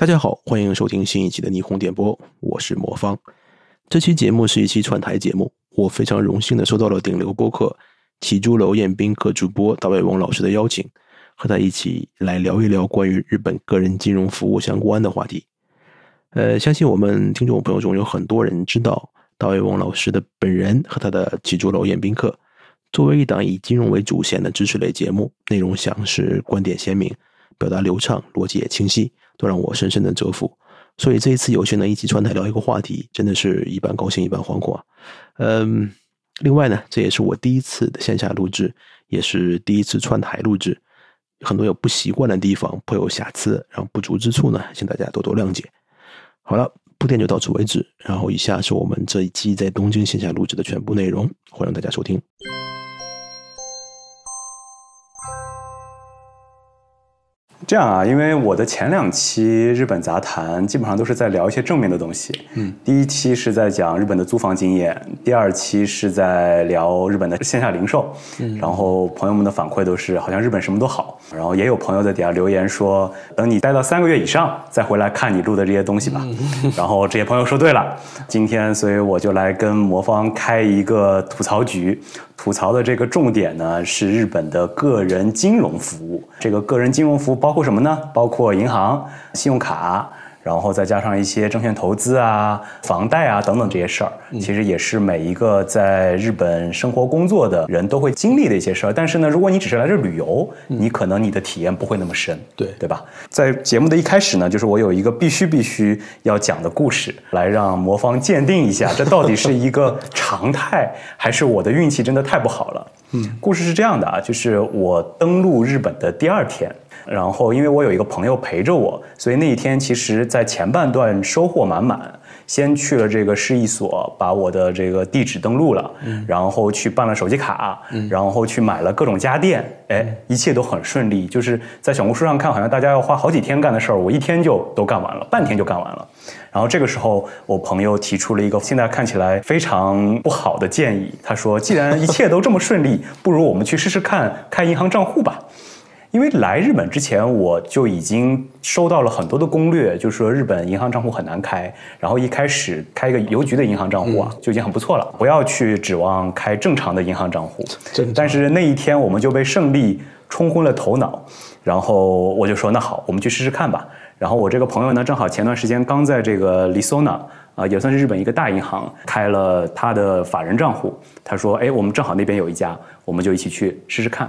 大家好，欢迎收听新一期的霓虹电波，我是魔方。这期节目是一期串台节目，我非常荣幸的收到了顶流播客起朱楼宴宾客主播大卫王老师的邀请，和他一起来聊一聊关于日本个人金融服务相关的话题。呃，相信我们听众朋友中有很多人知道大卫王老师的本人和他的起朱楼宴宾客。作为一档以金融为主线的知识类节目，内容详实、观点鲜明、表达流畅、逻辑也清晰，都让我深深的折服。所以这一次有幸能一起串台聊一个话题，真的是一半高兴一半惶恐啊。嗯，另外呢，这也是我第一次的线下录制，也是第一次串台录制，很多有不习惯的地方，颇有瑕疵，然后不足之处呢，请大家多多谅解。好了。铺垫就到此为止，然后以下是我们这一期在东京线下录制的全部内容，欢迎大家收听。这样啊，因为我的前两期日本杂谈基本上都是在聊一些正面的东西。嗯，第一期是在讲日本的租房经验，第二期是在聊日本的线下零售。嗯，然后朋友们的反馈都是好像日本什么都好，然后也有朋友在底下留言说，等你待到三个月以上再回来看你录的这些东西吧。然后这些朋友说对了，今天所以我就来跟魔方开一个吐槽局。吐槽的这个重点呢是日本的个人金融服务。这个个人金融服务包括什么呢？包括银行、信用卡。然后再加上一些证券投资啊、房贷啊等等这些事儿，其实也是每一个在日本生活工作的人都会经历的一些事儿。但是呢，如果你只是来这旅游，你可能你的体验不会那么深，对对吧？在节目的一开始呢，就是我有一个必须必须要讲的故事，来让魔方鉴定一下，这到底是一个常态，还是我的运气真的太不好了？嗯，故事是这样的啊，就是我登陆日本的第二天。然后，因为我有一个朋友陪着我，所以那一天其实，在前半段收获满满。先去了这个市一所，把我的这个地址登录了，然后去办了手机卡，然后去买了各种家电，哎，一切都很顺利。就是在小红书上看，好像大家要花好几天干的事儿，我一天就都干完了，半天就干完了。然后这个时候，我朋友提出了一个现在看起来非常不好的建议，他说：“既然一切都这么顺利，不如我们去试试看开银行账户吧。”因为来日本之前，我就已经收到了很多的攻略，就是说日本银行账户很难开，然后一开始开一个邮局的银行账户啊，就已经很不错了，不要去指望开正常的银行账户。但是那一天我们就被胜利冲昏了头脑，然后我就说那好，我们去试试看吧。然后我这个朋友呢，正好前段时间刚在这个 Lisona 啊，也算是日本一个大银行开了他的法人账户，他说哎，我们正好那边有一家，我们就一起去试试看。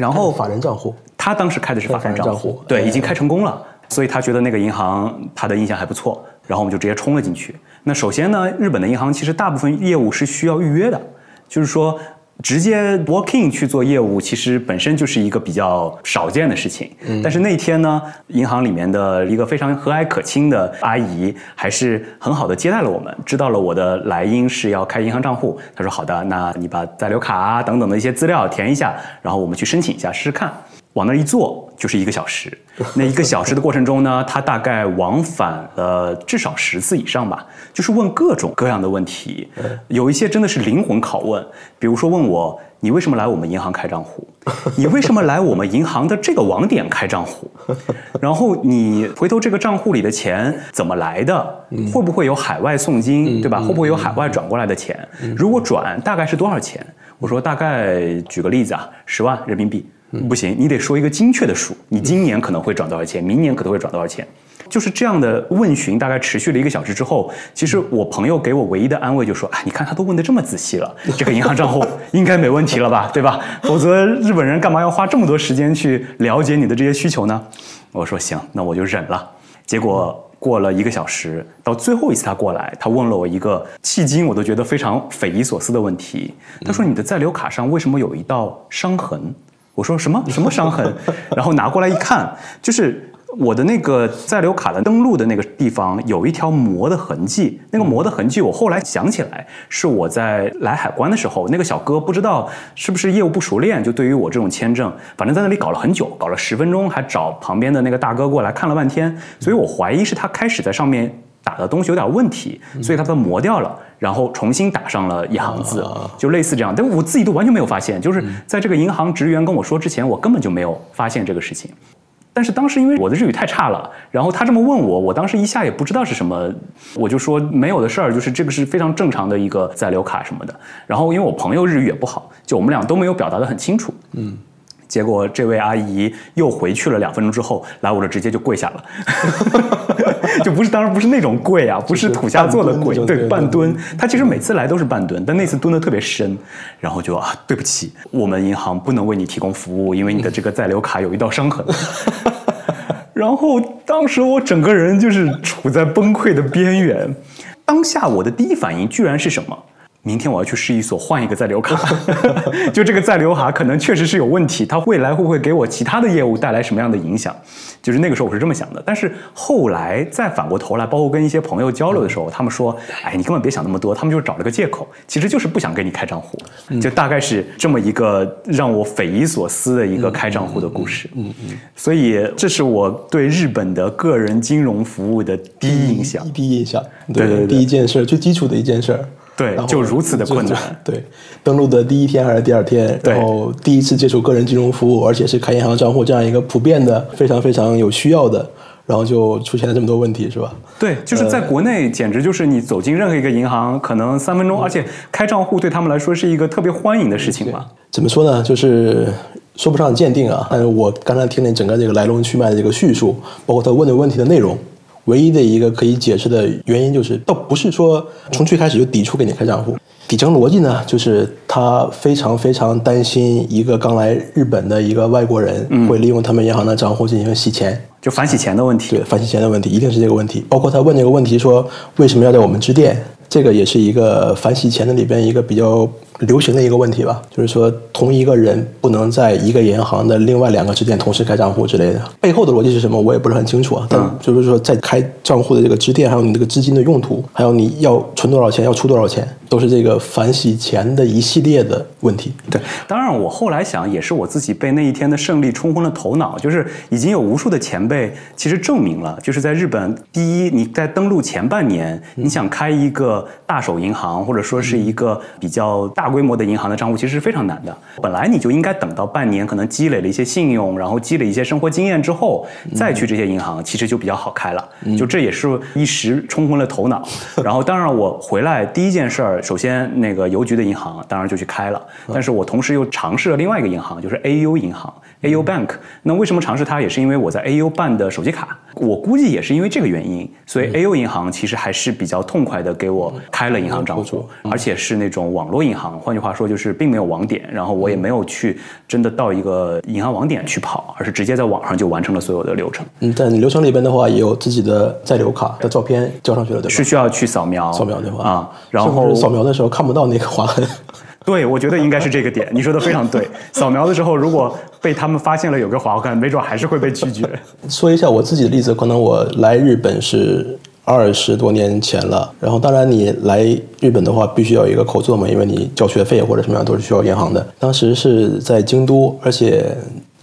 然后法人账户。他当时开的是法人账户，对，已经开成功了，所以他觉得那个银行他的印象还不错，然后我们就直接冲了进去。那首先呢，日本的银行其实大部分业务是需要预约的，就是说直接 walk in 去做业务，其实本身就是一个比较少见的事情。但是那天呢，银行里面的一个非常和蔼可亲的阿姨，还是很好的接待了我们，知道了我的来因是要开银行账户，她说好的，那你把在留卡啊等等的一些资料填一下，然后我们去申请一下试试看。往那一坐就是一个小时，那一个小时的过程中呢，他大概往返了至少十次以上吧，就是问各种各样的问题，有一些真的是灵魂拷问，比如说问我你为什么来我们银行开账户，你为什么来我们银行的这个网点开账户，然后你回头这个账户里的钱怎么来的，会不会有海外送金，对吧？会不会有海外转过来的钱？如果转，大概是多少钱？我说大概举个例子啊，十万人民币。不行，你得说一个精确的数。你今年可能会转多少钱？明年可能会转多少钱？就是这样的问询，大概持续了一个小时之后，其实我朋友给我唯一的安慰就说：“啊，你看他都问的这么仔细了，这个银行账户应该没问题了吧？对吧？否则日本人干嘛要花这么多时间去了解你的这些需求呢？”我说：“行，那我就忍了。”结果过了一个小时，到最后一次他过来，他问了我一个迄今我都觉得非常匪夷所思的问题。他说：“你的在留卡上为什么有一道伤痕？”我说什么 什么伤痕，然后拿过来一看，就是我的那个在留卡的登录的那个地方有一条磨的痕迹。那个磨的痕迹，我后来想起来，是我在来海关的时候，那个小哥不知道是不是业务不熟练，就对于我这种签证，反正在那里搞了很久，搞了十分钟，还找旁边的那个大哥过来看了半天。所以我怀疑是他开始在上面打的东西有点问题，所以他把它磨掉了。然后重新打上了一行字，就类似这样，但我自己都完全没有发现。就是在这个银行职员跟我说之前，我根本就没有发现这个事情。但是当时因为我的日语太差了，然后他这么问我，我当时一下也不知道是什么，我就说没有的事儿，就是这个是非常正常的一个在留卡什么的。然后因为我朋友日语也不好，就我们俩都没有表达的很清楚。嗯。结果这位阿姨又回去了两分钟之后，来我这直接就跪下了，就不是当然不是那种跪啊，不是土下座的跪，对，半蹲。她其实每次来都是半蹲，但那次蹲的特别深，然后就啊，对不起，我们银行不能为你提供服务，因为你的这个在留卡有一道伤痕。然后当时我整个人就是处在崩溃的边缘，当下我的第一反应居然是什么？明天我要去试一所换一个在留卡，就这个在留卡可能确实是有问题，它未来会不会给我其他的业务带来什么样的影响？就是那个时候我是这么想的，但是后来再反过头来，包括跟一些朋友交流的时候，他们说：“哎，你根本别想那么多，他们就是找了个借口，其实就是不想给你开账户。”就大概是这么一个让我匪夷所思的一个开账户的故事。嗯嗯，所以这是我对日本的个人金融服务的第一印象。第一印象，对，第一件事，最基础的一件事。对，就如此的困难。对，登录的第一天还是第二天，然后第一次接触个人金融服务，而且是开银行账户这样一个普遍的、非常非常有需要的，然后就出现了这么多问题，是吧？对，就是在国内，简直就是你走进任何一个银行，可能三分钟，而且开账户对他们来说是一个特别欢迎的事情嘛。怎么说呢？就是说不上鉴定啊，但是我刚才听了整个这个来龙去脉的这个叙述，包括他问的问题的内容。唯一的一个可以解释的原因就是，倒不是说从最开始就抵触给你开账户，底层逻辑呢，就是他非常非常担心一个刚来日本的一个外国人会利用他们银行的账户进行洗钱，就反洗钱的问题。对，反洗钱的问题一定是这个问题。包括他问这个问题说，为什么要在我们支店？这个也是一个反洗钱的里边一个比较流行的一个问题吧，就是说同一个人不能在一个银行的另外两个支店同时开账户之类的。背后的逻辑是什么，我也不是很清楚啊。但就是说，在开账户的这个支店，还有你这个资金的用途，还有你要存多少钱，要出多少钱。都是这个反洗钱的一系列的问题。对，当然我后来想，也是我自己被那一天的胜利冲昏了头脑。就是已经有无数的前辈其实证明了，就是在日本，第一，你在登陆前半年，你想开一个大手银行，或者说是一个比较大规模的银行的账户，其实是非常难的。本来你就应该等到半年，可能积累了一些信用，然后积累一些生活经验之后，再去这些银行，其实就比较好开了。就这也是一时冲昏了头脑。然后，当然我回来第一件事儿。首先，那个邮局的银行当然就去开了，但是我同时又尝试了另外一个银行，就是 AU 银行。AU Bank，那为什么尝试它？也是因为我在 AU 办的手机卡，我估计也是因为这个原因，所以 AU 银行其实还是比较痛快的给我开了银行账户，而且是那种网络银行，换句话说就是并没有网点，然后我也没有去真的到一个银行网点去跑，而是直接在网上就完成了所有的流程。嗯，但流程里边的话，也有自己的在留卡的照片交上去了，对吧？是需要去扫描，扫描对吧？啊，然后扫描的时候看不到那个划痕。对，我觉得应该是这个点，你说的非常对。扫描的时候，如果被他们发现了有个划痕，没准还是会被拒绝。说一下我自己的例子，可能我来日本是二十多年前了。然后，当然你来日本的话，必须要有一个口座嘛，因为你交学费或者什么样都是需要银行的。当时是在京都，而且。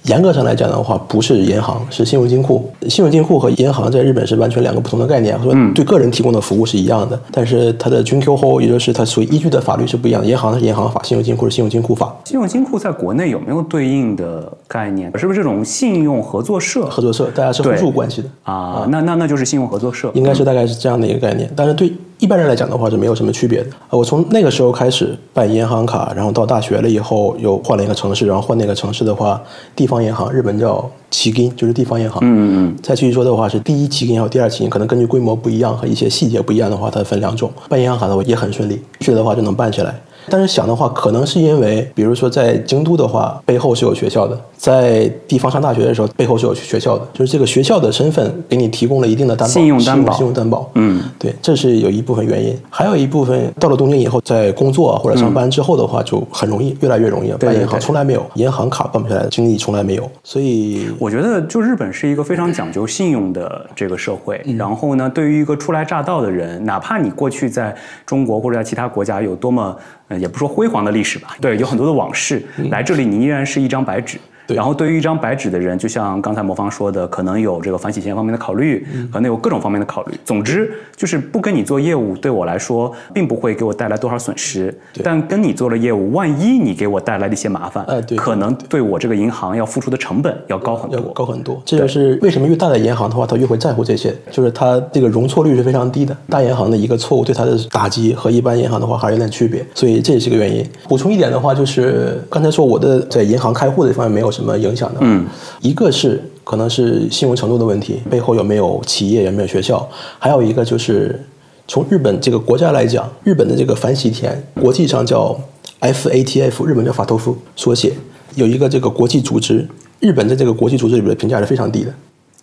严格上来讲的话，不是银行，是信用金库。信用金库和银行在日本是完全两个不同的概念。说对个人提供的服务是一样的，但是它的均 Q 后，也就是它所依据的法律是不一样的。银行是银行法，信用金库是信用金库法。信用金库在国内有没有对应的概念？是不是这种信用合作社？合作社，大家是互助关系的啊。那那那就是信用合作社，应该是大概是这样的一个概念。但是对。一般人来讲的话是没有什么区别的。我从那个时候开始办银行卡，然后到大学了以后又换了一个城市，然后换那个城市的话，地方银行，日本叫旗金，就是地方银行。嗯嗯嗯。再继续说的话是第一旗金还有第二旗金，可能根据规模不一样和一些细节不一样的话，它分两种。办银行卡的话也很顺利，去的话就能办起来。但是想的话，可能是因为，比如说在京都的话，背后是有学校的；在地方上大学的时候，背后是有学校的，就是这个学校的身份给你提供了一定的担保，信用担保，信用担保。嗯，对，这是有一部分原因，还有一部分到了东京以后，在工作或者上班之后的话，就很容易，越来越容易办银行，从来没有银行卡办不下来的经历，从来没有。所以我觉得，就日本是一个非常讲究信用的这个社会。然后呢，对于一个初来乍到的人，哪怕你过去在中国或者在其他国家有多么。呃，也不说辉煌的历史吧，对，有很多的往事。来这里，你依然是一张白纸。然后对于一张白纸的人，就像刚才魔方说的，可能有这个反洗钱方面的考虑，可能有各种方面的考虑。总之，就是不跟你做业务，对我来说并不会给我带来多少损失。但跟你做了业务，万一你给我带来了一些麻烦呃，可能对我这个银行要付出的成本要高很多，要高很多。这就是为什么越大的银行的话，他越会在乎这些，就是它这个容错率是非常低的。大银行的一个错误对它的打击和一般银行的话还是有点区别，所以这也是个原因。补充一点的话，就是刚才说我的在银行开户的这方面没有什么影响的。嗯，一个是可能是信用程度的问题，背后有没有企业，有没有学校，还有一个就是从日本这个国家来讲，日本的这个反洗钱，国际上叫 FATF，日本叫法托夫缩写，有一个这个国际组织，日本在这个国际组织里面的评价是非常低的。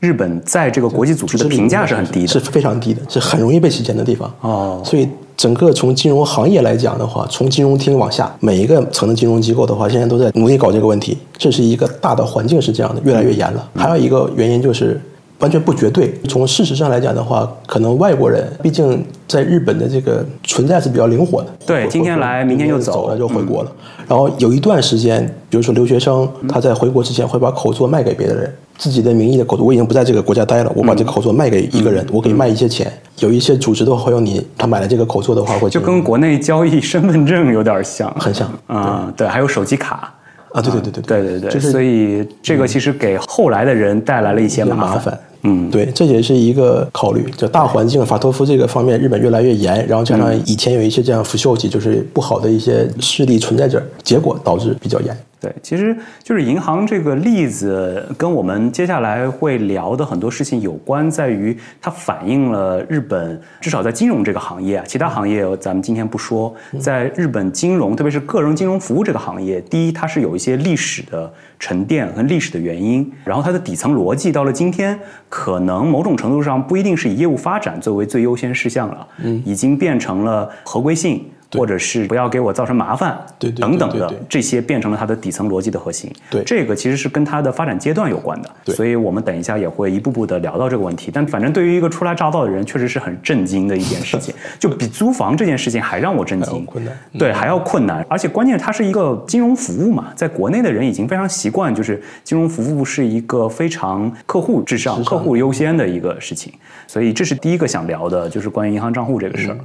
日本在这个国际组织的评价是很低的，是非常低的，是很容易被洗钱的地方。哦，所以。整个从金融行业来讲的话，从金融厅往下每一个层的金融机构的话，现在都在努力搞这个问题。这是一个大的环境是这样的，越来越严了。还有一个原因就是完全不绝对。从事实上来讲的话，可能外国人毕竟在日本的这个存在是比较灵活的。对，今天来，明天就走了，就回国了。然后有一段时间，比如说留学生，他在回国之前会把口座卖给别的人。自己的名义的口座，我已经不在这个国家待了，我把这个口座卖给一个人，我可以卖一些钱。有一些组织的话，会用你他买了这个口座的话，会就跟国内交易身份证有点像，很像啊。对，还有手机卡啊，对对对对对对对，就是所以这个其实给后来的人带来了一些麻烦。嗯，对，这也是一个考虑，就大环境法托夫这个方面，日本越来越严，然后加上以前有一些这样腐朽级，就是不好的一些势力存在这儿，结果导致比较严。对，其实就是银行这个例子，跟我们接下来会聊的很多事情有关，在于它反映了日本至少在金融这个行业啊，其他行业咱们今天不说，在日本金融，特别是个人金融服务这个行业，第一它是有一些历史的沉淀和历史的原因，然后它的底层逻辑到了今天，可能某种程度上不一定是以业务发展作为最优先事项了，嗯，已经变成了合规性。或者是不要给我造成麻烦，对等等的这些变成了它的底层逻辑的核心。对，这个其实是跟它的发展阶段有关的。对，所以我们等一下也会一步步的聊到这个问题。但反正对于一个初来乍到的人，确实是很震惊的一件事情，就比租房这件事情还让我震惊。困难，对，还要困难。而且关键它是一个金融服务嘛，在国内的人已经非常习惯，就是金融服务是一个非常客户至上、客户优先的一个事情。所以这是第一个想聊的，就是关于银行账户这个事儿。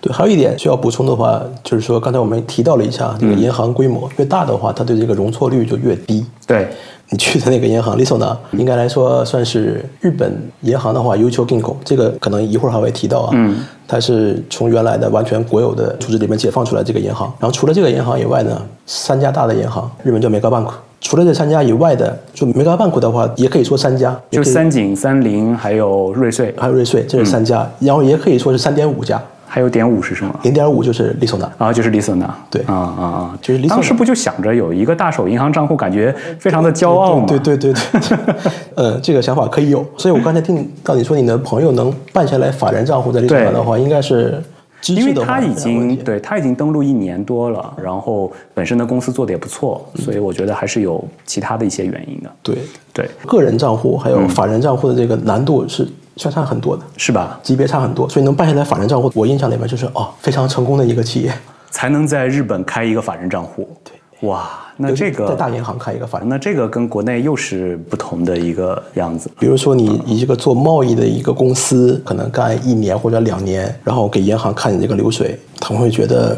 对，还有一点需要补充的话，就是说刚才我们提到了一下，这个银行规模越大的话，它对这个容错率就越低。对，你去的那个银行 l i s o n a 应该来说算是日本银行的话 u c h o Ginko，这个可能一会儿还会提到啊。嗯。它是从原来的完全国有的组织里面解放出来这个银行，然后除了这个银行以外呢，三家大的银行，日本叫 Mega Bank。除了这三家以外的，就 Mega Bank 的话，也可以说三家，就三井、三菱还有瑞穗，还有瑞穗，这是三家，然后也可以说是三点五家。还有点五是什么？零点五就是利索纳啊，就是利索纳。对，啊啊啊，就是当时不就想着有一个大手银行账户，感觉非常的骄傲吗？对对对对，呃，这个想法可以有。所以我刚才听到你说你的朋友能办下来法人账户在利索纳的话，应该是因为他已经对他已经登录一年多了，然后本身的公司做的也不错，所以我觉得还是有其他的一些原因的。对对，个人账户还有法人账户的这个难度是。相差很多的是吧？级别差很多，所以能办下来法人账户，我印象里面就是哦，非常成功的一个企业，才能在日本开一个法人账户。对，哇，那这个在大银行开一个法人，那这个跟国内又是不同的一个样子。比如说，你一个做贸易的一个公司，可能干一年或者两年，然后给银行看你这个流水，他们会觉得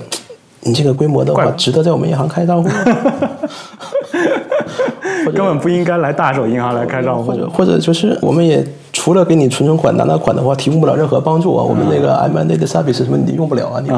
你这个规模的话，值得在我们银行开账户。根本不应该来大手银行来开账户，或者或者就是我们也除了给你存存款、拿拿款的话，提供不了任何帮助啊。我们那个 M&A 的 service 什么你用不了啊，你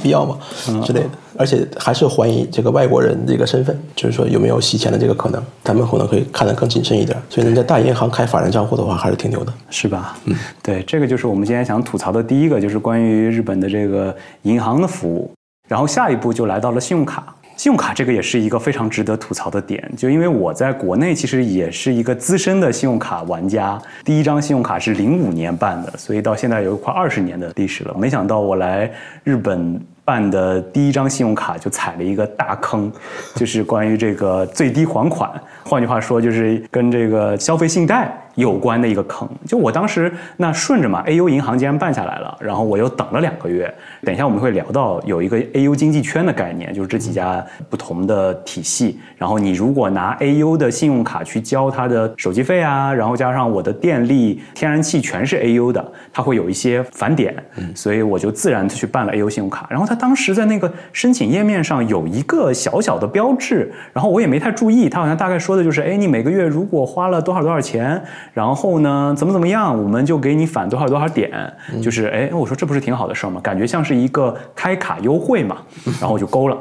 必要吗之类的？而且还是怀疑这个外国人这个身份，就是说有没有洗钱的这个可能，他们可能会看得更谨慎一点。所以能在大银行开法人账户的话，还是挺牛的，是吧？嗯，对，这个就是我们今天想吐槽的第一个，就是关于日本的这个银行的服务。然后下一步就来到了信用卡。信用卡这个也是一个非常值得吐槽的点，就因为我在国内其实也是一个资深的信用卡玩家，第一张信用卡是零五年办的，所以到现在有快二十年的历史了。没想到我来日本办的第一张信用卡就踩了一个大坑，就是关于这个最低还款，换句话说就是跟这个消费信贷有关的一个坑。就我当时那顺着嘛，AU 银行既然办下来了，然后我又等了两个月。等一下我们会聊到有一个 AU 经济圈的概念，就是这几家不同的体系。然后你如果拿 AU 的信用卡去交它的手机费啊，然后加上我的电力、天然气全是 AU 的，它会有一些返点，所以我就自然去办了 AU 信用卡。然后它当时在那个申请页面上有一个小小的标志，然后我也没太注意，它好像大概说的就是，哎，你每个月如果花了多少多少钱，然后呢怎么怎么样，我们就给你返多少多少点，就是哎，我说这不是挺好的事儿吗？感觉像是。是一个开卡优惠嘛，然后我就勾了，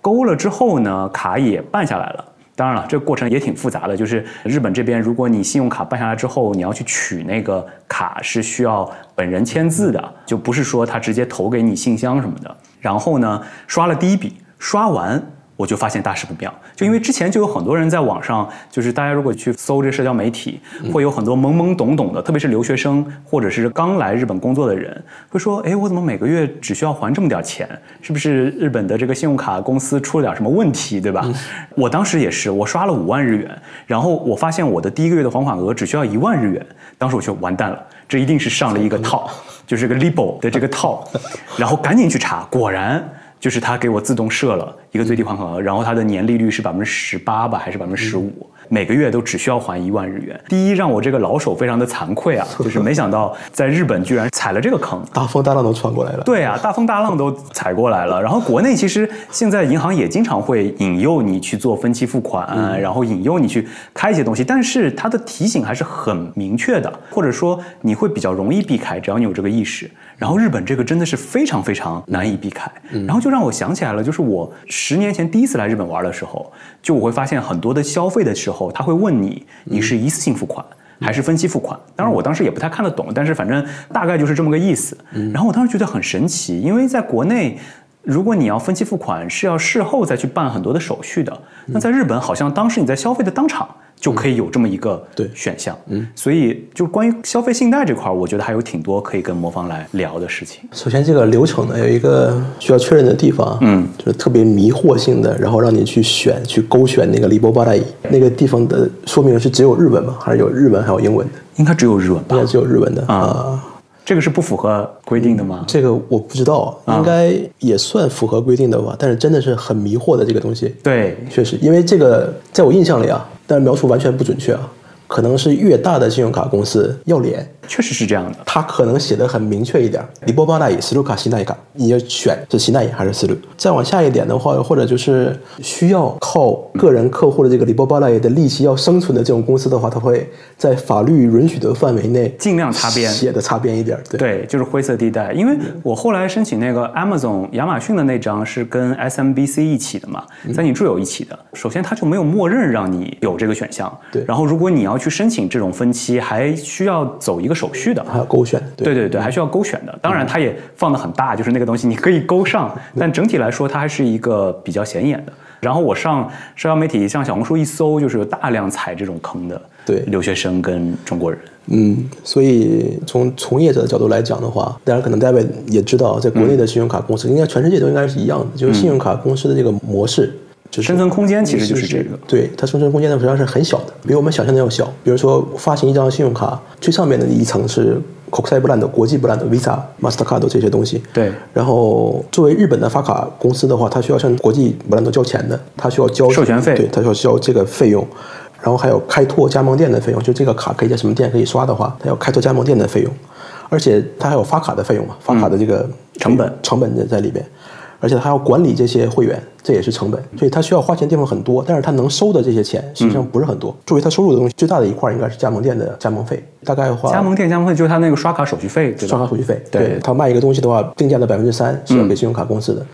勾了之后呢，卡也办下来了。当然了，这个过程也挺复杂的，就是日本这边，如果你信用卡办下来之后，你要去取那个卡是需要本人签字的，就不是说他直接投给你信箱什么的。然后呢，刷了第一笔，刷完。我就发现大事不妙，就因为之前就有很多人在网上，就是大家如果去搜这社交媒体，会有很多懵懵懂懂的，特别是留学生或者是刚来日本工作的人，会说：“哎，我怎么每个月只需要还这么点钱？是不是日本的这个信用卡公司出了点什么问题，对吧？”我当时也是，我刷了五万日元，然后我发现我的第一个月的还款额只需要一万日元，当时我就完蛋了，这一定是上了一个套，就是个 Libo 的这个 套，然后赶紧去查，果然。就是他给我自动设了一个最低还款额，然后它的年利率是百分之十八吧，还是百分之十五？每个月都只需要还一万日元。第一，让我这个老手非常的惭愧啊，就是没想到在日本居然踩了这个坑，大风大浪都穿过来了。对啊，大风大浪都踩过来了。然后国内其实现在银行也经常会引诱你去做分期付款，然后引诱你去开一些东西，但是它的提醒还是很明确的，或者说你会比较容易避开，只要你有这个意识。然后日本这个真的是非常非常难以避开，然后就让我想起来了，就是我十年前第一次来日本玩的时候，就我会发现很多的消费的时候。他会问你，你是一次性付款还是分期付款？当然，我当时也不太看得懂，但是反正大概就是这么个意思。然后我当时觉得很神奇，因为在国内，如果你要分期付款，是要事后再去办很多的手续的。那在日本，好像当时你在消费的当场。就可以有这么一个对选项，嗯，所以就关于消费信贷这块儿，我觉得还有挺多可以跟魔方来聊的事情。首先，这个流程呢有一个需要确认的地方，嗯，就是特别迷惑性的，然后让你去选、去勾选那个里波巴代那个地方的说明是只有日文吗？还是有日文还有英文的？应该只有日文吧？应该只有日文的啊。这个是不符合规定的吗？这个我不知道，应该也算符合规定的吧。但是真的是很迷惑的这个东西。对，确实，因为这个在我印象里啊。但是描述完全不准确啊。可能是越大的信用卡公司要脸，确实是这样的。他可能写的很明确一点，里波巴奈伊斯路卡西奈卡，你要选是西奈伊还是斯路。再往下一点的话，或者就是需要靠个人客户的这个里波巴奈伊的利息要生存的这种公司的话，他会在法律允许的范围内尽量擦边，写的擦边一点。对，就是灰色地带。因为我后来申请那个 Amazon 亚马逊的那张是跟 SMBC 一起的嘛，在你住友一起的。首先，他就没有默认让你有这个选项。对，然后如果你要去申请这种分期，还需要走一个手续的，还要勾选。对对对，还需要勾选的。当然，它也放的很大，就是那个东西你可以勾上，但整体来说，它还是一个比较显眼的。然后我上社交媒体，像小红书一搜，就是有大量踩这种坑的，对留学生跟中国人。嗯，所以从从业者的角度来讲的话，大家可能大家也知道，在国内的信用卡公司，应该全世界都应该是一样的，就是信用卡公司的这个模式。生存空间其实就是这个，对它生存空间呢实际上是很小的，比我们想象的要小。比如说发行一张信用卡，最上面的一层是国际不烂的国际不烂的 Visa、Mastercard 这些东西。对。然后作为日本的发卡公司的话，它需要向国际不烂都交钱的，它需要交授权费，对，它需要交这个费用。然后还有开拓加盟店的费用，就这个卡可以在什么店可以刷的话，它要开拓加盟店的费用，而且它还有发卡的费用嘛，发卡的这个成本成本在在里边。而且他要管理这些会员，这也是成本，所以他需要花钱地方很多，但是他能收的这些钱实际上不是很多。作为他收入的东西，最大的一块应该是加盟店的加盟费，大概花。加盟店加盟费就是他那个刷卡手续费，对刷卡手续费，对他卖一个东西的话，定价的百分之三是要给信用卡公司的。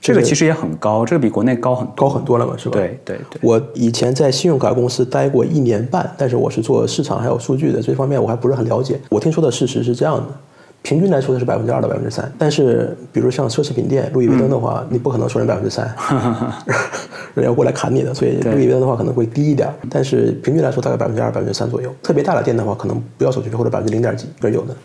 这个其实也很高，这个比国内高很高很多了嘛，是吧？对对对。我以前在信用卡公司待过一年半，但是我是做市场还有数据的，这方面我还不是很了解。我听说的事实是这样的。平均来说的是百分之二到百分之三，但是比如像奢侈品店路易威登的话，你不可能收人百分之三，人要过来砍你的，所以路易威登的话可能会低一点，但是平均来说大概百分之二百分之三左右。特别大的店的话，可能不要手续费或者百分之零点几，这是有的。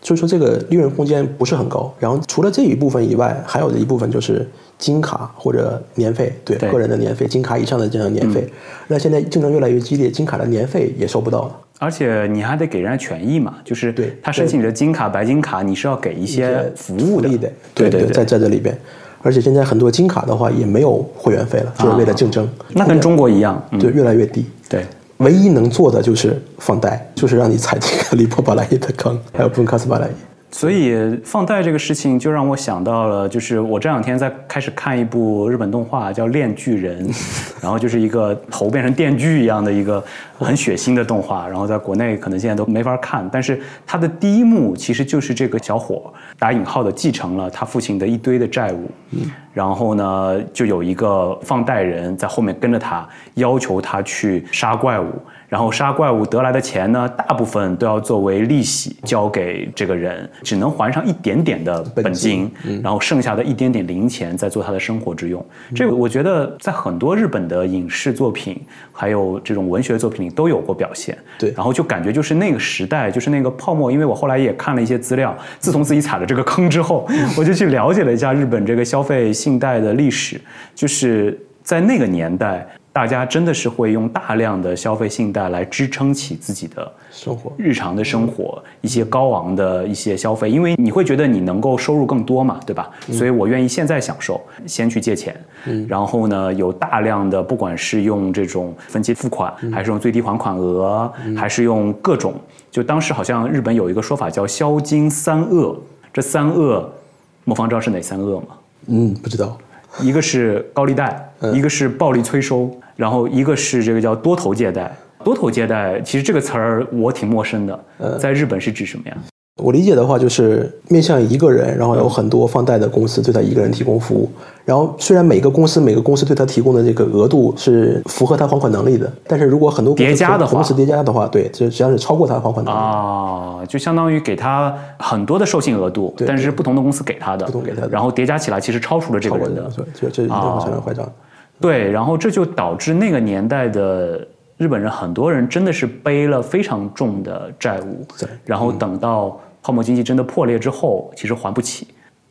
所以说这个利润空间不是很高。然后除了这一部分以外，还有的一部分就是金卡或者年费，对个人的年费，金卡以上的这样年费。那现在竞争越来越激烈，金卡的年费也收不到了。而且你还得给人家权益嘛，就是他申请的金卡、白金卡，你是要给一些服务的。对对，在在这里边。而且现在很多金卡的话也没有会员费了，就是为了竞争。那跟中国一样，对，越来越低。对。唯一能做的就是放贷，就是让你踩这个里波巴莱伊的坑，还有布卡斯巴莱伊。所以放贷这个事情就让我想到了，就是我这两天在开始看一部日本动画，叫《链锯人》，然后就是一个头变成电锯一样的一个很血腥的动画，然后在国内可能现在都没法看。但是它的第一幕其实就是这个小伙打引号的继承了他父亲的一堆的债务，然后呢就有一个放贷人在后面跟着他，要求他去杀怪物。然后杀怪物得来的钱呢，大部分都要作为利息交给这个人，只能还上一点点的本金，然后剩下的一点点零钱再做他的生活之用。这个我觉得在很多日本的影视作品，还有这种文学作品里都有过表现。对，然后就感觉就是那个时代，就是那个泡沫。因为我后来也看了一些资料，自从自己踩了这个坑之后，我就去了解了一下日本这个消费信贷的历史，就是在那个年代。大家真的是会用大量的消费信贷来支撑起自己的生活、日常的生活，一些高昂的一些消费，因为你会觉得你能够收入更多嘛，对吧？所以我愿意现在享受，先去借钱，然后呢，有大量的不管是用这种分期付款，还是用最低还款额，还是用各种，就当时好像日本有一个说法叫“销金三恶”，这三恶，莫方知道是哪三恶吗？嗯，不知道。一个是高利贷，一个是暴力催收。然后一个是这个叫多头借贷，多头借贷其实这个词儿我挺陌生的，在日本是指什么呀？我理解的话就是面向一个人，然后有很多放贷的公司对他一个人提供服务。然后虽然每个公司每个公司对他提供的这个额度是符合他还款能力的，但是如果很多叠加的话，同时叠加的话，对，这实际上是超过他还款能力啊，就相当于给他很多的授信额度，但是不同的公司给他的，不同给他的，然后叠加起来其实超出了这个人的，这这一定会产生坏账。对，然后这就导致那个年代的日本人，很多人真的是背了非常重的债务，然后等到泡沫经济真的破裂之后，其实还不起。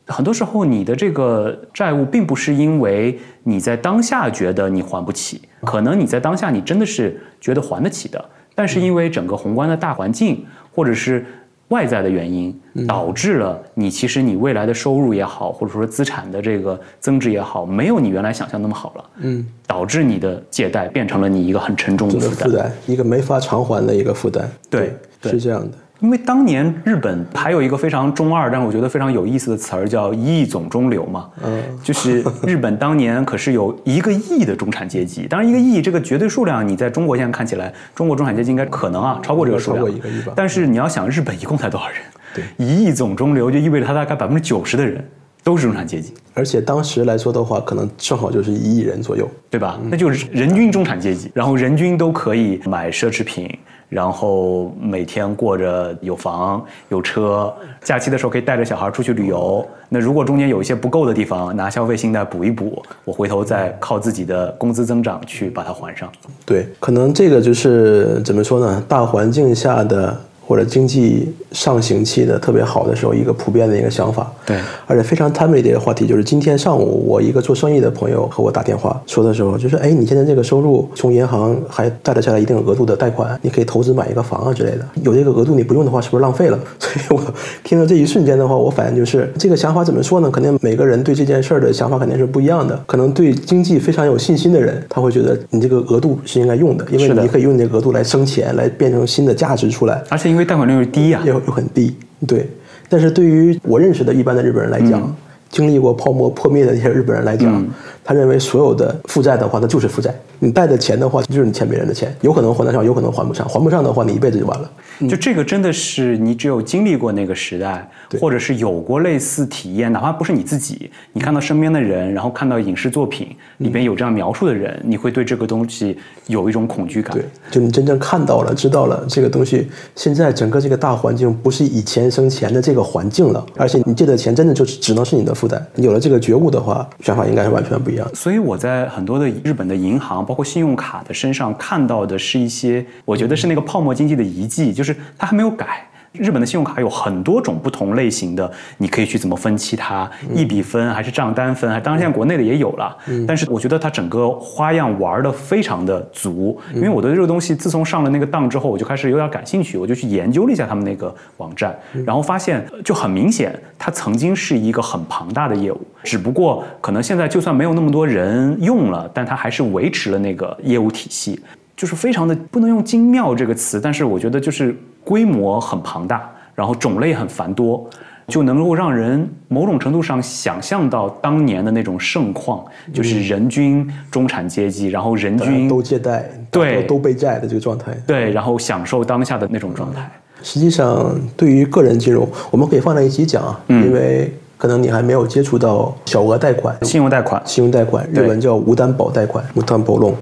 很多时候，你的这个债务并不是因为你在当下觉得你还不起，可能你在当下你真的是觉得还得起的，但是因为整个宏观的大环境，或者是。外在的原因导致了你其实你未来的收入也好，或者说资产的这个增值也好，没有你原来想象那么好了。嗯，导致你的借贷变成了你一个很沉重的负担，一个没法偿还的一个负担。对，是这样的。因为当年日本还有一个非常中二，但是我觉得非常有意思的词儿叫“一亿总中流”嘛，嗯，就是日本当年可是有一个亿的中产阶级。当然，一个亿这个绝对数量，你在中国现在看起来，中国中产阶级应该可能啊超过这个数量，超过一个亿吧。但是你要想，日本一共才多少人？对，一亿总中流就意味着他大概百分之九十的人都是中产阶级，而且当时来说的话，可能正好就是一亿人左右，对吧？那就是人均中产阶级，然后人均都可以买奢侈品。然后每天过着有房有车，假期的时候可以带着小孩出去旅游。那如果中间有一些不够的地方，拿消费信贷补一补，我回头再靠自己的工资增长去把它还上。对，可能这个就是怎么说呢？大环境下的。或者经济上行期的特别好的时候，一个普遍的一个想法。对，而且非常 timely 的一个话题，就是今天上午我一个做生意的朋友和我打电话说的时候，就是哎，你现在这个收入从银行还贷得下来一定额度的贷款，你可以投资买一个房啊之类的。有这个额度你不用的话，是不是浪费了？所以我听到这一瞬间的话，我反应就是这个想法怎么说呢？肯定每个人对这件事儿的想法肯定是不一样的。可能对经济非常有信心的人，他会觉得你这个额度是应该用的，因为你可以用你这个额度来生钱，来变成新的价值出来，而且为贷款利率低呀，又又很低，对。但是对于我认识的一般的日本人来讲，经历过泡沫破灭的那些日本人来讲，他认为所有的负债的话，那就是负债。你贷的钱的话，就是你欠别人的钱，有可能还得上，有可能还不上。还不上的话，你一辈子就完了。就这个真的是你只有经历过那个时代，或者是有过类似体验，哪怕不是你自己，你看到身边的人，然后看到影视作品里边有这样描述的人，你会对这个东西有一种恐惧感。对，就你真正看到了、知道了这个东西，现在整个这个大环境不是以前生钱的这个环境了，而且你借的钱真的就只能是你的负担。有了这个觉悟的话，想法应该是完全不一样。所以我在很多的日本的银行。包括信用卡的身上看到的是一些，我觉得是那个泡沫经济的遗迹，就是它还没有改。日本的信用卡有很多种不同类型的，你可以去怎么分期它，一笔分还是账单分？当然现在国内的也有了，但是我觉得它整个花样玩的非常的足。因为我对这个东西自从上了那个当之后，我就开始有点感兴趣，我就去研究了一下他们那个网站，然后发现就很明显，它曾经是一个很庞大的业务，只不过可能现在就算没有那么多人用了，但它还是维持了那个业务体系。就是非常的不能用精妙这个词，但是我觉得就是规模很庞大，然后种类很繁多，就能够让人某种程度上想象到当年的那种盛况，就是人均中产阶级，然后人均都借贷，对，都背债的这个状态，对，然后享受当下的那种状态。实际上，对于个人金融，我们可以放在一起讲啊，因为可能你还没有接触到小额贷款、信用贷款、信用贷款，日文叫无担保贷款，无担保 loan。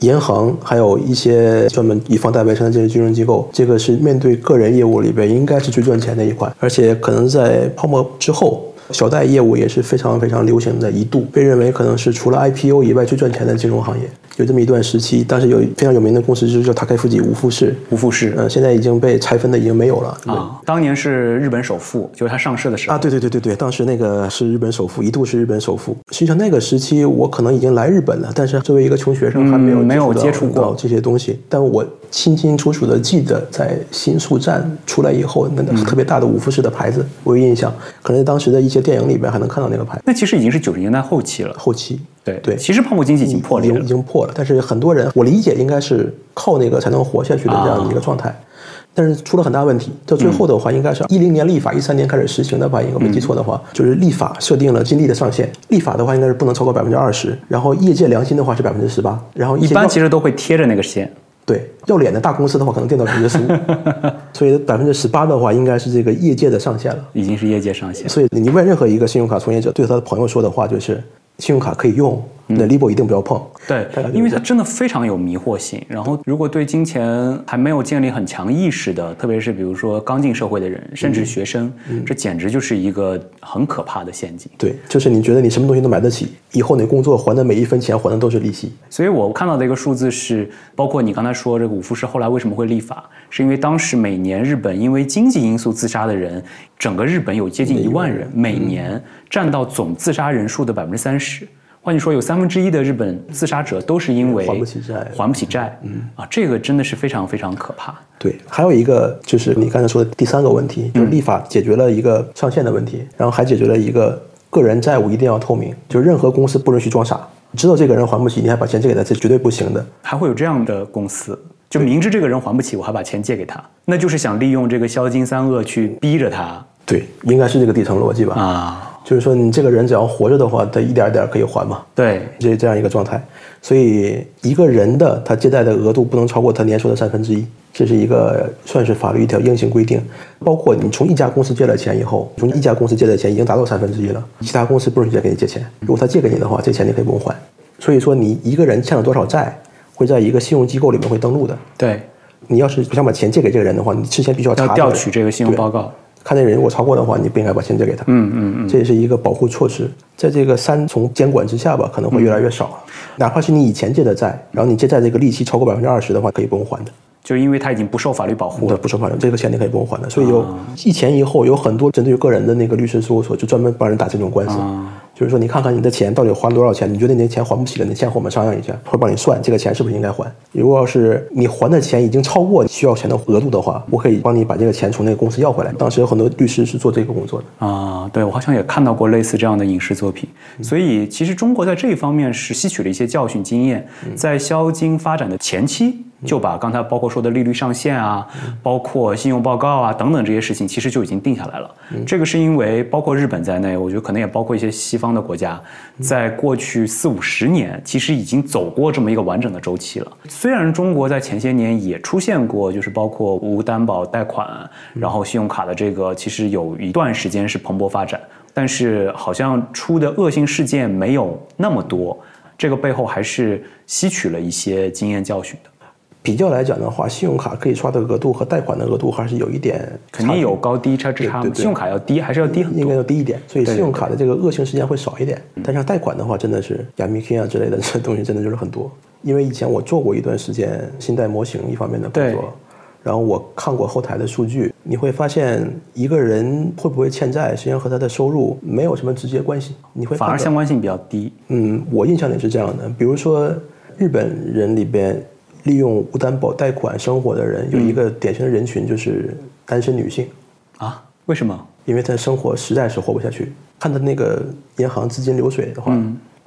银行还有一些专门以房贷为生的这些金融机构，这个是面对个人业务里边应该是最赚钱的一块，而且可能在泡沫之后。小贷业务也是非常非常流行的，一度被认为可能是除了 IPO 以外最赚钱的金融行业，有这么一段时期。当时有非常有名的公司就是叫塔开富吉无富士，无富士，嗯，现在已经被拆分的已经没有了啊。当年是日本首富，就是它上市的时候啊，对对对对对，当时那个是日本首富，一度是日本首富。实际上那个时期我可能已经来日本了，但是作为一个穷学生还没有没有接触过这些东西，但我。清清楚楚的记得，在新宿站出来以后，那个特别大的五富士的牌子，我有印象。可能当时的一些电影里边还能看到那个牌。那其实已经是九十年代后期了。后期，对对。其实泡沫经济已经破了，已经破了。但是很多人，我理解应该是靠那个才能活下去的这样的一个状态。但是出了很大问题。到最后的话，应该是一零年立法，一三年开始实行的吧？应该没记错的话，就是立法设定了金利的上限。立法的话，应该是不能超过百分之二十。然后业界良心的话是百分之十八。然后一般其实都会贴着那个线。对，要脸的大公司的话，可能定到百分之十五，所以百分之十八的话，应该是这个业界的上限了，已经是业界上限。所以你问任何一个信用卡从业者，对他的朋友说的话就是。信用卡可以用，那 Libo 一定不要碰。对，因为它真的非常有迷惑性。然后，如果对金钱还没有建立很强意识的，特别是比如说刚进社会的人，甚至学生，这简直就是一个很可怕的陷阱。对，就是你觉得你什么东西都买得起，以后你工作还的每一分钱还的都是利息。所以我看到的一个数字是，包括你刚才说这个五富士后来为什么会立法，是因为当时每年日本因为经济因素自杀的人。整个日本有接近一万人，每年占到总自杀人数的百分之三十。换句说，有三分之一的日本自杀者都是因为还不起债，还不起债。嗯啊，这个真的是非常非常可怕。对，还有一个就是你刚才说的第三个问题，就是立法解决了一个上限的问题，然后还解决了一个个人债务一定要透明，就是任何公司不允许装傻，知道这个人还不起，你还把钱借给他，这绝对不行的。还会有这样的公司？就明知这个人还不起，我还把钱借给他，那就是想利用这个销金三恶去逼着他。对，应该是这个底层逻辑吧？啊，就是说你这个人只要活着的话，他一点点可以还嘛？对，这这样一个状态。所以一个人的他借贷的额度不能超过他年收的三分之一，这是一个算是法律一条硬性规定。包括你从一家公司借了钱以后，从一家公司借的钱已经达到三分之一了，其他公司不允许再给你借钱。如果他借给你的话，这钱你可以不用还。所以说你一个人欠了多少债？会在一个信用机构里面会登录的。对，你要是不想把钱借给这个人的话，你事先必须要查调取这个信用报告，看那人如果超过的话，你不应该把钱借给他。嗯嗯嗯，这也是一个保护措施。在这个三重监管之下吧，可能会越来越少了。哪怕是你以前借的债，然后你借债这个利息超过百分之二十的话，可以不用还的。就是因为他已经不受法律保护，了，不受法律，这个钱你可以不用还的。所以有一前一后有很多针对于个人的那个律师事务所，就专门帮人打这种官司。就是说，你看看你的钱到底花了多少钱？你觉得你的钱还不起了？你先和我们商量一下，会帮你算这个钱是不是应该还。如果要是你还的钱已经超过需要钱的额度的话，我可以帮你把这个钱从那个公司要回来。当时有很多律师是做这个工作的啊。对，我好像也看到过类似这样的影视作品。所以，其实中国在这一方面是吸取了一些教训经验，在销金发展的前期。就把刚才包括说的利率上限啊，包括信用报告啊等等这些事情，其实就已经定下来了。这个是因为包括日本在内，我觉得可能也包括一些西方的国家，在过去四五十年，其实已经走过这么一个完整的周期了。虽然中国在前些年也出现过，就是包括无担保贷款，然后信用卡的这个，其实有一段时间是蓬勃发展，但是好像出的恶性事件没有那么多。这个背后还是吸取了一些经验教训的。比较来讲的话，信用卡可以刷的额度和贷款的额度还是有一点，肯定有高低差之差。信用卡要低，还是要低很多？应该要低一点，所以信用卡的这个恶性事件会少一点。但像贷款的话，真的是亚米 K 啊之类的这东西，真的就是很多。因为以前我做过一段时间信贷模型一方面的工作，然后我看过后台的数据，你会发现一个人会不会欠债，实际上和他的收入没有什么直接关系。你会反而相关性比较低。嗯，我印象里是这样的。比如说，日本人里边利用无担保贷款生活的人，有一个典型的人群就是单身女性。啊？为什么？因为她生活实在是活不下去。看她那个银行资金流水的话。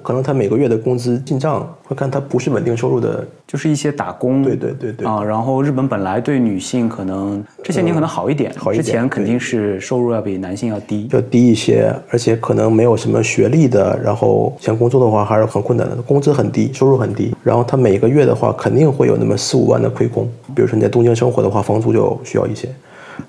可能他每个月的工资进账会看他不是稳定收入的，就是一些打工。对对对对啊，然后日本本来对女性可能这些年可能好一点，好一点。之前肯定是收入要比男性要低，要低一些，而且可能没有什么学历的，然后想工作的话还是很困难的，工资很低，收入很低。然后他每个月的话肯定会有那么四五万的亏空，比如说你在东京生活的话，房租就需要一些。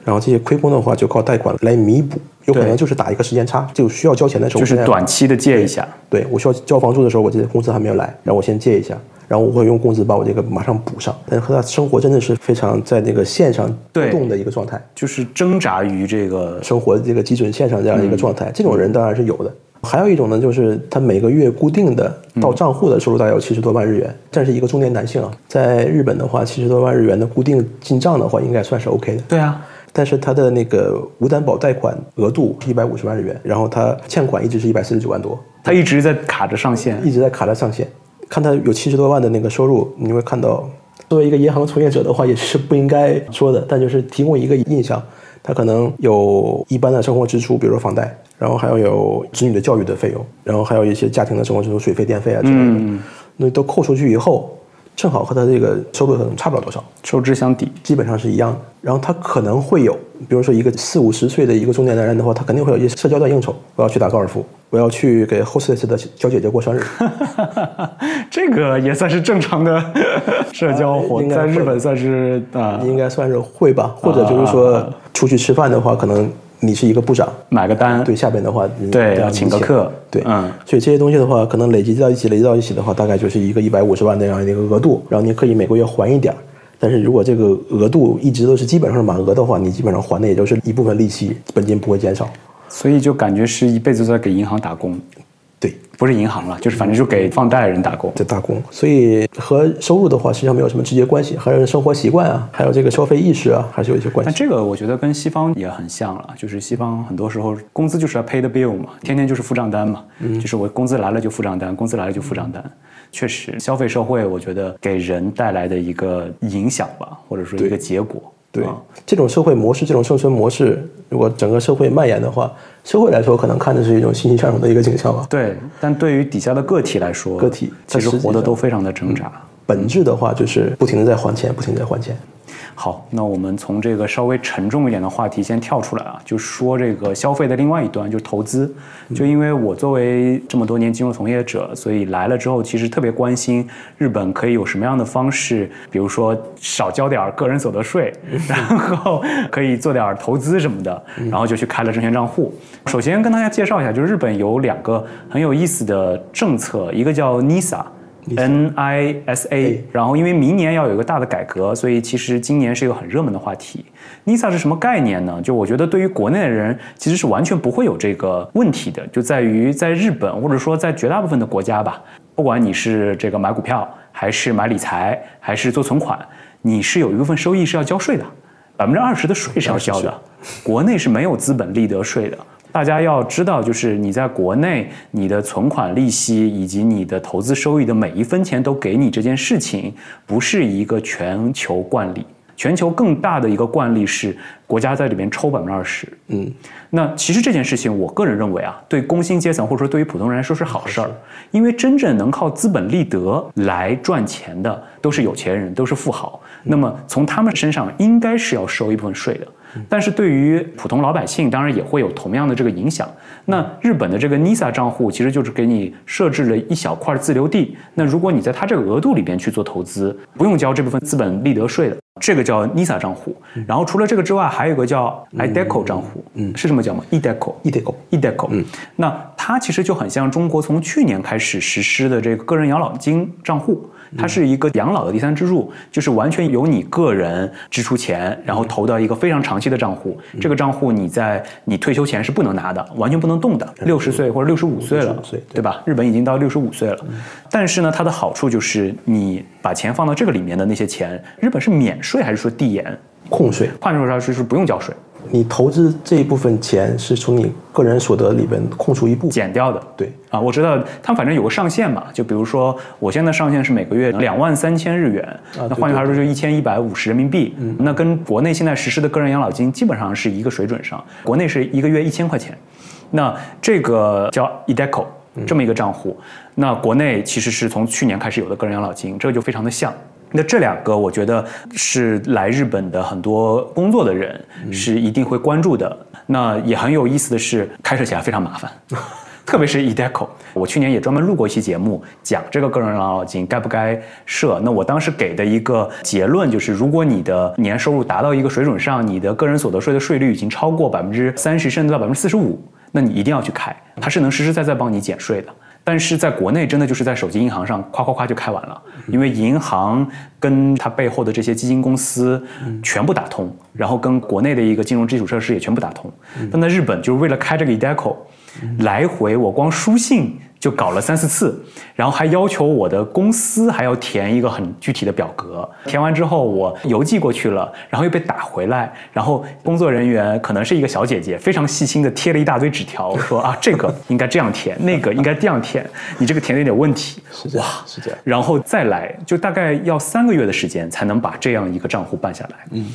然后这些亏空的话，就靠贷款来弥补，有可能就是打一个时间差，就需要交钱的时候，就是短期的借一下。对我需要交房租的时候，我这工资还没有来，然后我先借一下，然后我会用工资把我这个马上补上。但是和他生活真的是非常在那个线上波动的一个状态，就是挣扎于这个生活的这个基准线上这样一个状态。这种人当然是有的。还有一种呢，就是他每个月固定的到账户的收入大概有七十多万日元，这是一个中年男性啊，在日本的话，七十多万日元的固定进账的话，应该算是 OK 的。对啊。但是他的那个无担保贷款额度是一百五十万日元，然后他欠款一直是一百四十九万多，他一直在卡着上限，一直在卡着上限。看他有七十多万的那个收入，你会看到，作为一个银行从业者的话，也是不应该说的，但就是提供一个印象，他可能有一般的生活支出，比如说房贷，然后还要有子女的教育的费用，然后还有一些家庭的生活支出，水费、电费啊之类的，那都扣出去以后。正好和他这个收入可能差不了多少，收支相抵，基本上是一样的。然后他可能会有，比如说一个四五十岁的一个中年男人的话，他肯定会有一些社交的应酬。我要去打高尔夫，我要去给 hostess 的小姐姐过生日，这个也算是正常的 社交活动，在日本算是啊，应该算是会吧。或者就是说出去吃饭的话，可能。你是一个部长，买个单，对下边的话，对要请个客，对，嗯，所以这些东西的话，可能累积到一起，累积到一起的话，大概就是一个一百五十万那样的一个额度，然后你可以每个月还一点儿，但是如果这个额度一直都是基本上是满额的话，你基本上还的也就是一部分利息，本金不会减少，所以就感觉是一辈子都在给银行打工。对，不是银行了，就是反正就给放贷人打工，在打工，所以和收入的话实际上没有什么直接关系，还是生活习惯啊，还有这个消费意识啊，还是有一些关系。那这个我觉得跟西方也很像了，就是西方很多时候工资就是要 pay the bill 嘛，天天就是付账单嘛，嗯。就是我工资来了就付账单，工资来了就付账单。确实，消费社会我觉得给人带来的一个影响吧，或者说一个结果。对。这种社会模式，这种生存模式，如果整个社会蔓延的话，社会来说可能看的是一种欣欣向荣的一个景象吧。对，但对于底下的个体来说，个体其实活得都非常的挣扎。本质的话，就是不停的在还钱，不停的在还钱。好，那我们从这个稍微沉重一点的话题先跳出来啊，就说这个消费的另外一端，就是投资。就因为我作为这么多年金融从业者，所以来了之后，其实特别关心日本可以有什么样的方式，比如说少交点个人所得税，然后可以做点投资什么的，然后就去开了证券账户。首先跟大家介绍一下，就是日本有两个很有意思的政策，一个叫 NISA。N I S A，然后因为明年要有一个大的改革，所以其实今年是一个很热门的话题。NISA 是什么概念呢？就我觉得对于国内的人其实是完全不会有这个问题的，就在于在日本或者说在绝大部分的国家吧，不管你是这个买股票，还是买理财，还是做存款，你是有一部分收益是要交税的，百分之二十的税是要交的。国内是没有资本利得税的。大家要知道，就是你在国内，你的存款利息以及你的投资收益的每一分钱都给你这件事情，不是一个全球惯例。全球更大的一个惯例是国家在里面抽百分之二十。嗯，那其实这件事情，我个人认为啊，对工薪阶层或者说对于普通人来说是好事儿，因为真正能靠资本利得来赚钱的都是有钱人，都是富豪。那么从他们身上应该是要收一部分税的。但是对于普通老百姓，当然也会有同样的这个影响。那日本的这个 NISA 账户其实就是给你设置了一小块自留地。那如果你在它这个额度里边去做投资，不用交这部分资本利得税的，这个叫 NISA 账户。然后除了这个之外，还有一个叫 iDeCo 账户，嗯，是这么叫吗？iDeCo，iDeCo，iDeCo，嗯，那它其实就很像中国从去年开始实施的这个个人养老金账户。它是一个养老的第三支柱，就是完全由你个人支出钱，然后投到一个非常长期的账户。这个账户你在你退休前是不能拿的，完全不能动的。六十岁或者六十五岁了，对吧？日本已经到六十五岁了。但是呢，它的好处就是你把钱放到这个里面的那些钱，日本是免税还是说递延？控税，换句话说就是不用交税，你投资这一部分钱是从你个人所得里边空出一部分。减掉的。对啊，我知道他们反正有个上限嘛，就比如说我现在上限是每个月两万三千日元，那换句话说就一千一百五十人民币，那跟国内现在实施的个人养老金基本上是一个水准上，国内是一个月一千块钱，那这个叫 eDeco 这么一个账户，那国内其实是从去年开始有的个人养老金，这个就非常的像。那这两个，我觉得是来日本的很多工作的人是一定会关注的。那也很有意思的是，开设起来非常麻烦，特别是 eDeco。我去年也专门录过一期节目，讲这个个人养老金该不该设。那我当时给的一个结论就是，如果你的年收入达到一个水准上，你的个人所得税的税率已经超过百分之三十，甚至到百分之四十五，那你一定要去开，它是能实实在在帮你减税的。但是在国内，真的就是在手机银行上夸夸夸就开完了，因为银行跟它背后的这些基金公司全部打通，然后跟国内的一个金融基础设施也全部打通。但在日本，就是为了开这个 eDeco，来回我光书信就搞了三四次，然后还要求我的公司还要填一个很具体的表格，填完之后我邮寄过去了，然后又被打回来，然后工作人员可能是一个小姐姐，非常细心的贴了一大堆纸条，说啊这个应该这样填，那个应该这样填，你这个填的有点问题，哇，是这样。然后再来，就大概要三个月的时间才能把这样一个账户办下来。嗯。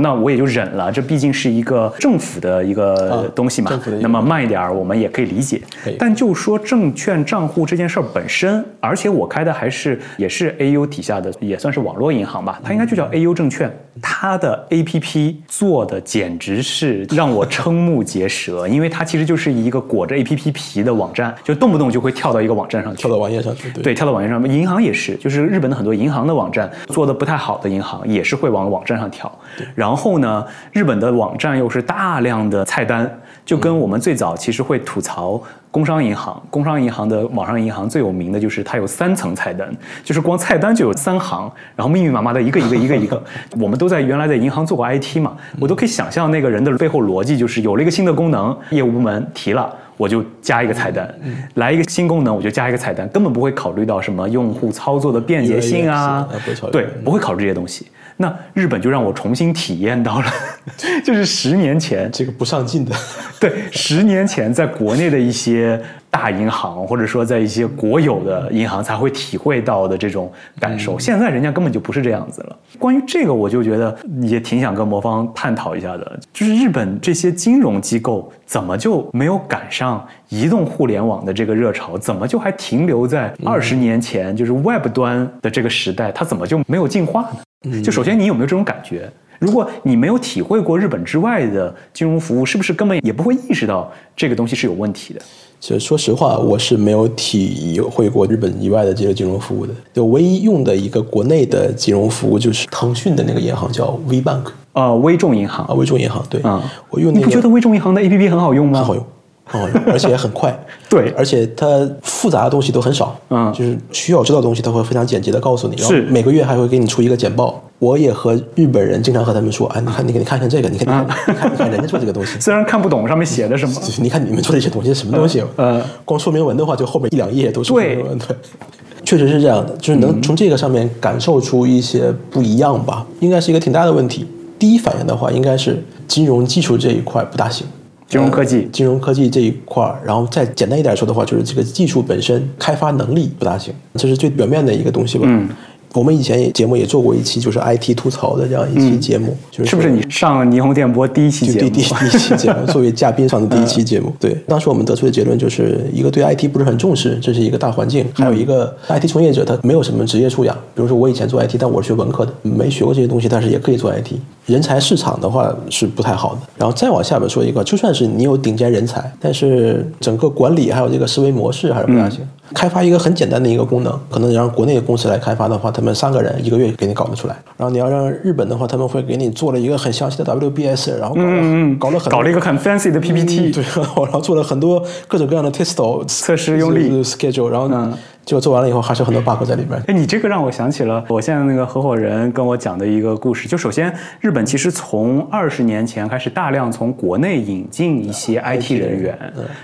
那我也就忍了，这毕竟是一个政府的一个东西嘛。政府的那么慢一点儿，我们也可以理解。但就说证券账户这件事儿本身，而且我开的还是也是 AU 底下的，也算是网络银行吧，它应该就叫 AU 证券。它的 APP 做的简直是让我瞠目结舌，因为它其实就是一个裹着 APP 皮的网站，就动不动就会跳到一个网站上去。跳到网页上去，对对，跳到网页上面，银行也是，就是日本的很多银行的网站做的不太好的银行，也是会往网站上跳。然后呢，日本的网站又是大量的菜单，就跟我们最早其实会吐槽工商银行，工商银行的网上银行最有名的就是它有三层菜单，就是光菜单就有三行，然后密密麻麻的一个一个一个一个。我们都在原来在银行做过 IT 嘛，我都可以想象那个人的背后逻辑就是有了一个新的功能，业务部门提了。我就加一个菜单，来一个新功能，我就加一个菜单，根本不会考虑到什么用户操作的便捷性啊对，不会考虑这些东西。那日本就让我重新体验到了，就是十年前，这个不上进的，对，十年前在国内的一些大银行，或者说在一些国有的银行才会体会到的这种感受。现在人家根本就不是这样子了。关于这个，我就觉得也挺想跟魔方探讨一下的，就是日本这些金融机构怎么就没有赶上移动互联网的这个热潮？怎么就还停留在二十年前，就是 Web 端的这个时代？它怎么就没有进化呢？就首先你有没有这种感觉？如果你没有体会过日本之外的金融服务，是不是根本也不会意识到这个东西是有问题的？其实说实话，我是没有体会过日本以外的这些金融服务的。就唯一用的一个国内的金融服务，就是腾讯的那个银行叫 V Bank 呃，微众银行啊，微众银行。对，啊，我用那个你不觉得微众银行的 APP 很好用吗？很好用，很好用，而且也很快。对而且它复杂的东西都很少，嗯就是需要知道的东西，它会非常简洁的告诉你。然后是每个月还会给你出一个简报。我也和日本人经常和他们说，哎，你看，你给，你看看这个，你看，你看，你看，人家做这个东西。虽然看不懂上面写的什么，就是你看你们做的这些东西是什么东西？呃光说明文的话，就后面一两页都是说对明文。对，确实是这样的，就是能从这个上面感受出一些不一样吧，应该是一个挺大的问题。第一反应的话，应该是金融技术这一块不大行。金融科技金融科技这一块儿，然后再简单一点说的话，就是这个技术本身开发能力不大行，这是最表面的一个东西吧。嗯，我们以前也节目也做过一期，就是 IT 吐槽的这样一期节目，就是是不是你上霓虹电波第一期节目？就第一期节目，作为嘉宾上的第一期节目。对，当时我们得出的结论就是一个对 IT 不是很重视，这是一个大环境；还有一个 IT 从业者他没有什么职业素养。比如说我以前做 IT，但我是学文科的，没学过这些东西，但是也可以做 IT。人才市场的话是不太好的。然后再往下面说一个，就算是你有顶尖人才，但是整个管理还有这个思维模式还是不大行。开发一个很简单的一个功能，可能你让国内的公司来开发的话，他们三个人一个月给你搞得出来。然后你要让日本的话，他们会给你做了一个很详细的 WBS，然后搞了、嗯搞了很搞了一个很 fancy 的 PPT，对，然后做了很多各种各样的 test 测试用力是 schedule，然后嗯结果做完了以后还是很多 bug 在里面。哎，你这个让我想起了我现在那个合伙人跟我讲的一个故事。就首先，日本其实从二十年前开始大量从国内引进一些 IT 人员，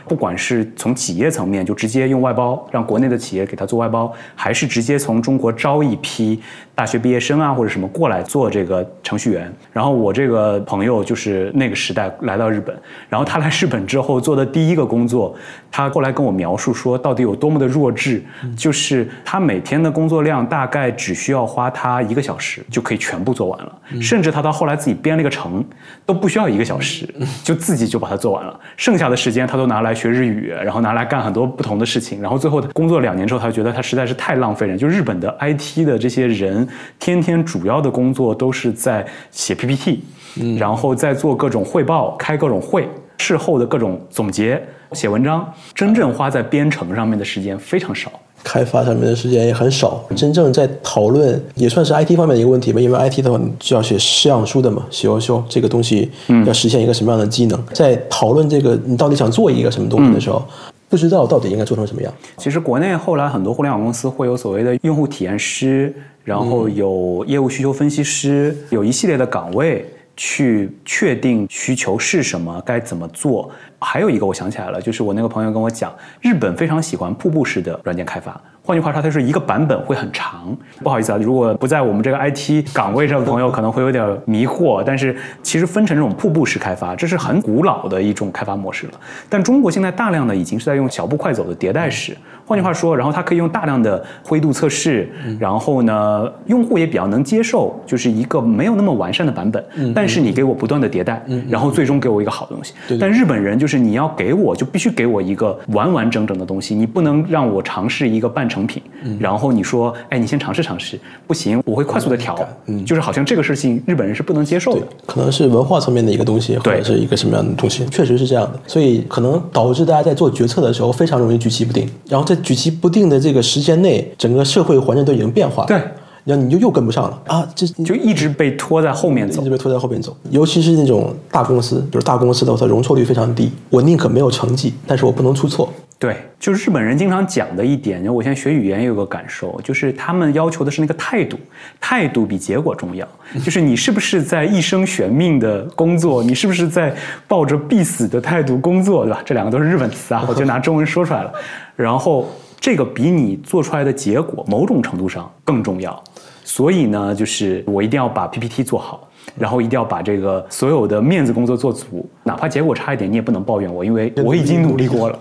不管是从企业层面就直接用外包，让国内的企业给他做外包，还是直接从中国招一批大学毕业生啊或者什么过来做这个程序员。然后我这个朋友就是那个时代来到日本，然后他来日本之后做的第一个工作，他后来跟我描述说到底有多么的弱智。就是他每天的工作量大概只需要花他一个小时就可以全部做完了，甚至他到后来自己编了一个程都不需要一个小时，就自己就把它做完了。剩下的时间他都拿来学日语，然后拿来干很多不同的事情。然后最后工作两年之后，他觉得他实在是太浪费人。就日本的 IT 的这些人，天天主要的工作都是在写 PPT，嗯然后在做各种汇报、开各种会、事后的各种总结、写文章，真正花在编程上面的时间非常少。开发上面的时间也很少，真正在讨论也算是 IT 方面的一个问题吧。因为 IT 的话就要写试样书的嘛，写要修这个东西要实现一个什么样的技能，在讨论这个你到底想做一个什么东西的时候，不知道到底应该做成什么样。其实国内后来很多互联网公司会有所谓的用户体验师，然后有业务需求分析师，有一系列的岗位去确定需求是什么，该怎么做。还有一个我想起来了，就是我那个朋友跟我讲，日本非常喜欢瀑布式的软件开发。换句话说，它是一个版本会很长。不好意思啊，如果不在我们这个 IT 岗位上的朋友可能会有点迷惑。但是其实分成这种瀑布式开发，这是很古老的一种开发模式了。但中国现在大量的已经是在用小步快走的迭代式。换句话说，然后它可以用大量的灰度测试，然后呢，用户也比较能接受，就是一个没有那么完善的版本。但是你给我不断的迭代，然后最终给我一个好东西。但日本人就是。你要给我，就必须给我一个完完整整的东西，你不能让我尝试一个半成品，然后你说，哎，你先尝试尝试，不行，我会快速的调，嗯就是好像这个事情日本人是不能接受的，可能是文化层面的一个东西，或者是一个什么样的东西，确实是这样的，所以可能导致大家在做决策的时候非常容易举棋不定，然后在举棋不定的这个时间内，整个社会环境都已经变化，对。然后你就又跟不上了啊！这就一直被拖在后面走，一直被拖在后面走。尤其是那种大公司，就是大公司的话，它容错率非常低。我宁可没有成绩，但是我不能出错。对，就是日本人经常讲的一点。我现在学语言也有个感受，就是他们要求的是那个态度，态度比结果重要。就是你是不是在一生悬命的工作，你是不是在抱着必死的态度工作，对吧？这两个都是日本词啊，我就拿中文说出来了。然后这个比你做出来的结果，某种程度上更重要。所以呢，就是我一定要把 PPT 做好，然后一定要把这个所有的面子工作做足，哪怕结果差一点，你也不能抱怨我，因为我已经努力过了。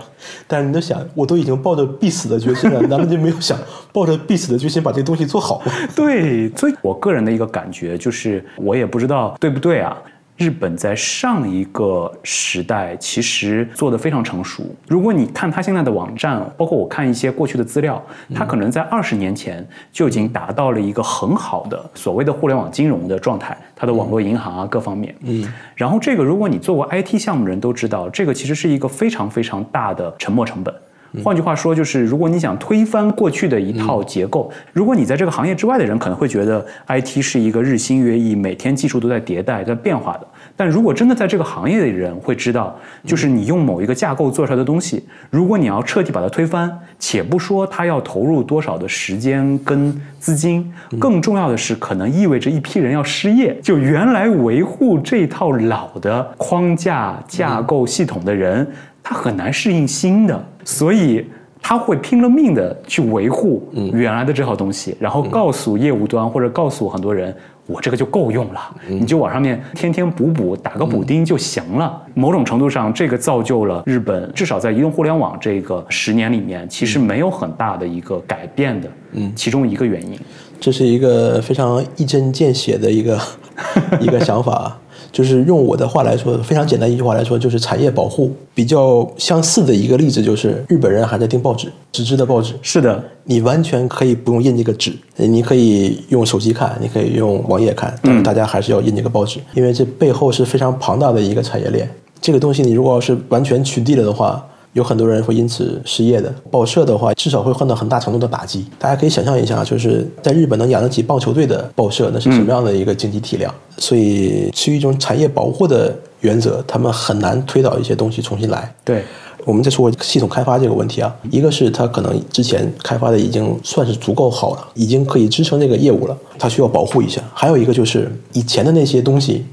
但是你在想，我都已经抱着必死的决心了，难道就没有想抱着必死的决心把这东西做好吗？对，所以我个人的一个感觉就是，我也不知道对不对啊。日本在上一个时代其实做的非常成熟。如果你看它现在的网站，包括我看一些过去的资料，它可能在二十年前就已经达到了一个很好的所谓的互联网金融的状态，它的网络银行啊各方面。嗯。然后这个，如果你做过 IT 项目的人都知道，这个其实是一个非常非常大的沉没成本。换句话说，就是如果你想推翻过去的一套结构，如果你在这个行业之外的人可能会觉得 IT 是一个日新月异、每天技术都在迭代、在变化的。但如果真的在这个行业的人会知道，就是你用某一个架构做出来的东西，如果你要彻底把它推翻，且不说它要投入多少的时间跟资金，更重要的是可能意味着一批人要失业。就原来维护这套老的框架架构系统的人。他很难适应新的，所以他会拼了命的去维护原来的这套东西，然后告诉业务端或者告诉很多人，我这个就够用了，你就往上面添添补补，打个补丁就行了。某种程度上，这个造就了日本至少在移动互联网这个十年里面，其实没有很大的一个改变的，嗯，其中一个原因。这是一个非常一针见血的一个 一个想法。就是用我的话来说，非常简单一句话来说，就是产业保护比较相似的一个例子，就是日本人还在订报纸，纸质的报纸。是的，你完全可以不用印这个纸，你可以用手机看，你可以用网页看，但是大家还是要印这个报纸，因为这背后是非常庞大的一个产业链。这个东西你如果要是完全取缔了的话。有很多人会因此失业的。报社的话，至少会换到很大程度的打击。大家可以想象一下，就是在日本能养得起棒球队的报社，那是什么样的一个经济体量？所以，基于一种产业保护的原则，他们很难推倒一些东西重新来。对。我们再说系统开发这个问题啊，一个是它可能之前开发的已经算是足够好了，已经可以支撑这个业务了，它需要保护一下。还有一个就是以前的那些东西，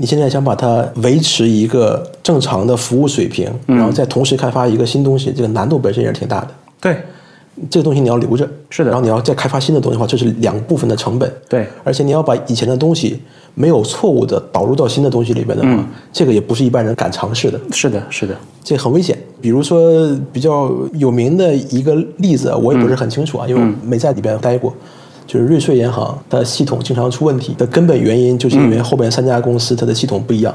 你现在想把它维持一个正常的服务水平，然后再同时开发一个新东西，这个难度本身也是挺大的。对，这个东西你要留着，是的然后你要再开发新的东西的话，这是两部分的成本。对而且你要把以前的东西没有错误的导入到新的东西里边的话，嗯这个也不是一般人敢尝试的。是的，是的，这很危险。比如说比较有名的一个例子，我也不是很清楚啊，因为我没在里边待过。就是瑞穗银行，它的系统经常出问题的根本原因，就是因为后边三家公司它的系统不一样。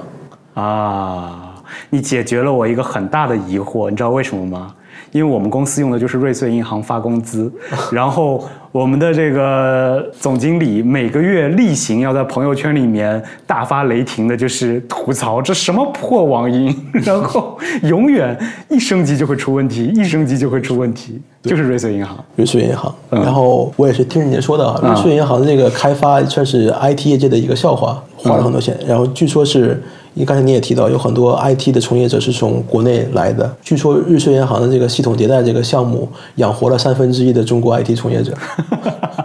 啊，你解决了我一个很大的疑惑，你知道为什么吗？因为我们公司用的就是瑞穗银行发工资，然后我们的这个总经理每个月例行要在朋友圈里面大发雷霆的，就是吐槽这什么破网银，然后永远一升级就会出问题，一升级就会出问题，就是瑞穗银行。瑞穗银行，然后我也是听人家说的啊，瑞穗银行的这个开发算是 IT 业界的一个笑话，花了很多钱。然后据说是，你刚才你也提到，有很多 IT 的从业者是从国内来的。据说瑞穗银行的这个系统迭代这个项目养活了三分之一的中国 IT 从业者。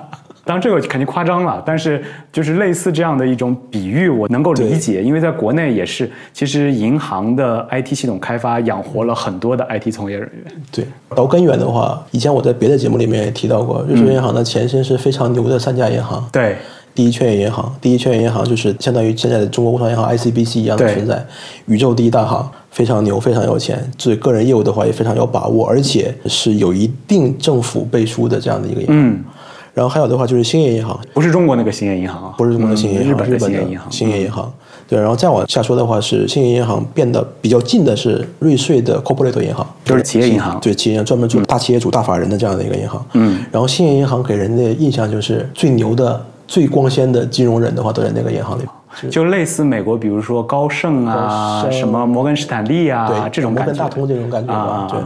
当然，这个肯定夸张了，但是就是类似这样的一种比喻，我能够理解，因为在国内也是，其实银行的 IT 系统开发养活了很多的 IT 从业人员。对，到根源的话，以前我在别的节目里面也提到过，瑞士银行的前身是非常牛的三家银行。对，第一劝业银行，第一劝业银行就是相当于现在的中国工商银行 ICBC 一样的存在，宇宙第一大行，非常牛，非常有钱，对个人业务的话也非常有把握，而且是有一定政府背书的这样的一个银行。嗯，然后还有的话就是兴业银行，不是中国那个兴业银行啊，不是中国的兴业银行，嗯日本的兴业银行，兴业银行。对，然后再往下说的话是兴业银行变得比较近的是瑞穗的 corporate 银行，就是企业银行对，企业银行专门做大企业主、大法人的这样的一个银行。嗯，然后兴业银行给人的印象就是最牛的、最光鲜的金融人的话都在那个银行里。就类似美国，比如说高盛啊，盛什么摩根士丹利啊，对，这种。摩根大通这种感觉吧，对。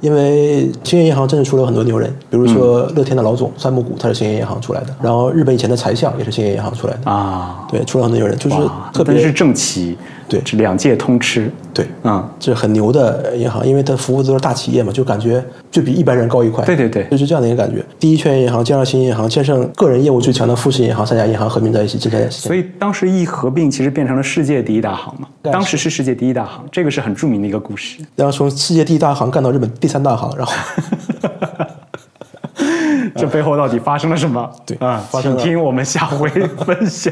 因为兴业银行真的出了很多牛人，比如说乐天的老总三木谷，他是兴业银行出来的，然后日本以前的财相也是兴业银行出来的，啊，对，出了很多牛人，就是特别是正奇，对这两界通吃，对，嗯，这很牛的银行，因为它服务的都是大企业嘛，就感觉就比一般人高一块。对对对就是这样的一个感觉。第一劝业银行建设新银行，建设个人业务最强的富士银行，三家银行合并在一起，这才所以当时一合并，其实变成了世界第一大行嘛。对当时是世界第一大行，这个是很著名的一个故事。然后从世界第一大行干到日本第三大行，然后这背后到底发生了什么？对啊，请听我们下回分晓。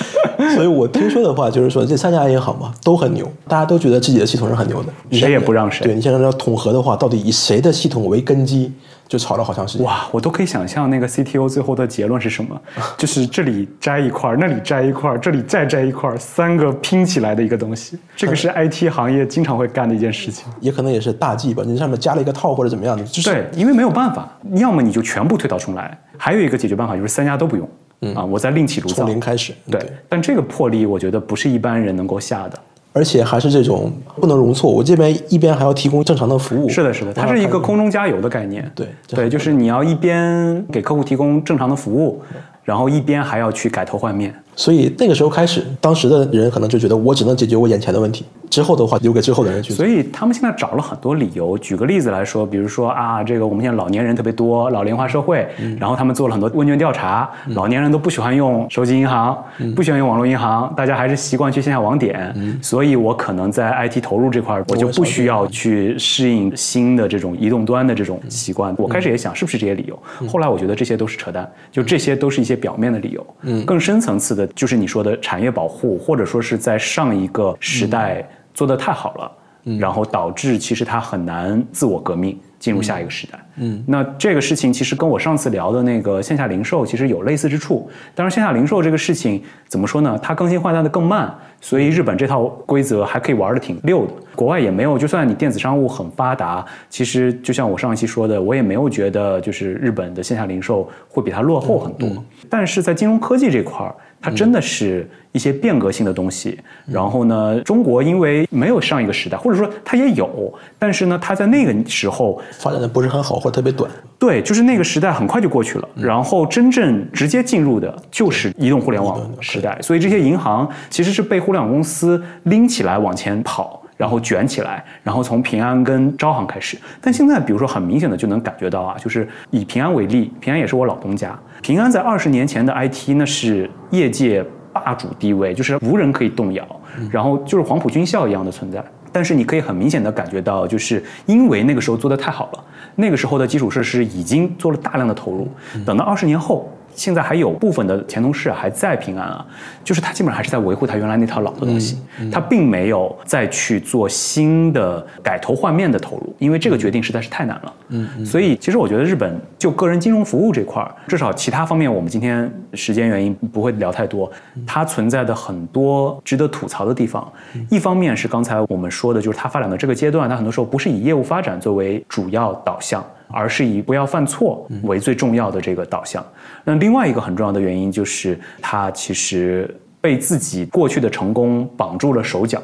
所以我听说的话就是说，这三家银行嘛都很牛，大家都觉得自己的系统是很牛的，谁也不让谁对你现在要统合的话，到底以谁的系统为根基，就吵了好长时间。哇，我都可以想象那个 CTO 最后的结论是什么，就是这里摘一块儿，那里摘一块儿，这里再摘一块儿，三个拼起来的一个东西。这个是 IT 行业经常会干的一件事情。也可能也是大忌吧，你上面加了一个套或者怎么样的，就是对，因为没有办法，要么你就全部推倒重来，还有一个解决办法就是三家都不用，啊，我再另起炉灶从。零开始。对，但这个魄力我觉得不是一般人能够下的。而且还是这种不能容错。我这边一边还要提供正常的服务。是的，是的，它是一个空中加油的概念。对对，就是你要一边给客户提供正常的服务，然后一边还要去改头换面。所以那个时候开始，当时的人可能就觉得我只能解决我眼前的问题，之后的话留给之后的人去做。所以他们现在找了很多理由。举个例子来说，比如说啊，这个我们现在老年人特别多，老龄化社会，然后他们做了很多问卷调查，老年人都不喜欢用手机银行，不喜欢用网络银行，大家还是习惯去线下网点。所以我可能在 IT 投入这块儿，我就不需要去适应新的这种移动端的这种习惯。我开始也想是不是这些理由，后来我觉得这些都是扯淡，就这些都是一些表面的理由。嗯，更深层次的就是你说的产业保护，或者说是在上一个时代做得太好了。然后导致其实它很难自我革命，进入下一个时代。嗯，那这个事情其实跟我上次聊的那个线下零售其实有类似之处。当然，线下零售这个事情怎么说呢？它更新换代的更慢，所以日本这套规则还可以玩的挺溜的。国外也没有，就算你电子商务很发达，其实就像我上一期说的，我也没有觉得就是日本的线下零售会比它落后很多。但是在金融科技这块儿，它真的是一些变革性的东西。然后呢，中国因为没有上一个时代，或者说它也有，但是呢，它在那个时候发展的不是很好或者特别短。对，就是那个时代很快就过去了，然后真正直接进入的就是移动互联网时代，所以这些银行其实是被互联网公司拎起来往前跑。然后卷起来，然后从平安跟招行开始。但现在，比如说很明显的就能感觉到啊，就是以平安为例，平安也是我老东家。平安在二十年前的 IT 那是业界霸主地位，就是无人可以动摇，然后就是黄埔军校一样的存在。但是你可以很明显的感觉到，就是因为那个时候做的太好了，那个时候的基础设施已经做了大量的投入，等到二十年后。现在还有部分的前同事还在平安啊，就是他基本上还是在维护他原来那套老的东西，他并没有再去做新的改头换面的投入，因为这个决定实在是太难了。嗯，所以其实我觉得日本就个人金融服务这块儿，至少其他方面我们今天时间原因不会聊太多，它存在的很多值得吐槽的地方。一方面是刚才我们说的，就是它发展的这个阶段，它很多时候不是以业务发展作为主要导向。而是以不要犯错为最重要的这个导向。那另外一个很重要的原因就是，他其实被自己过去的成功绑住了手脚。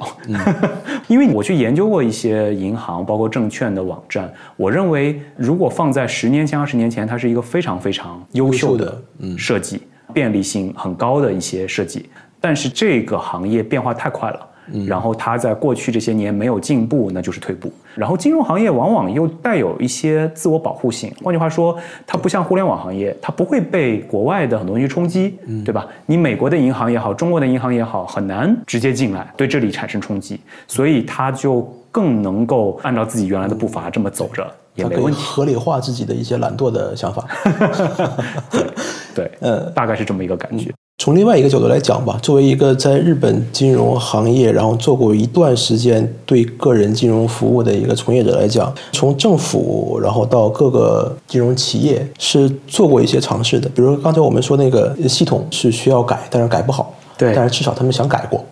因为我去研究过一些银行，包括证券的网站，我认为如果放在十年前、二十年前，它是一个非常非常优秀的设计，便利性很高的一些设计。但是这个行业变化太快了。然后它在过去这些年没有进步，那就是退步。然后金融行业往往又带有一些自我保护性，换句话说，它不像互联网行业，它不会被国外的很多东西冲击，对吧？你美国的银行也好，中国的银行也好，很难直接进来对这里产生冲击，所以它就更能够按照自己原来的步伐这么走着，也没问题。合理化自己的一些懒惰的想法。对 对，嗯，大概是这么一个感觉。从另外一个角度来讲吧，作为一个在日本金融行业然后做过一段时间对个人金融服务的一个从业者来讲，从政府然后到各个金融企业是做过一些尝试的。比如刚才我们说那个系统是需要改，但是改不好。对，但是至少他们想改过，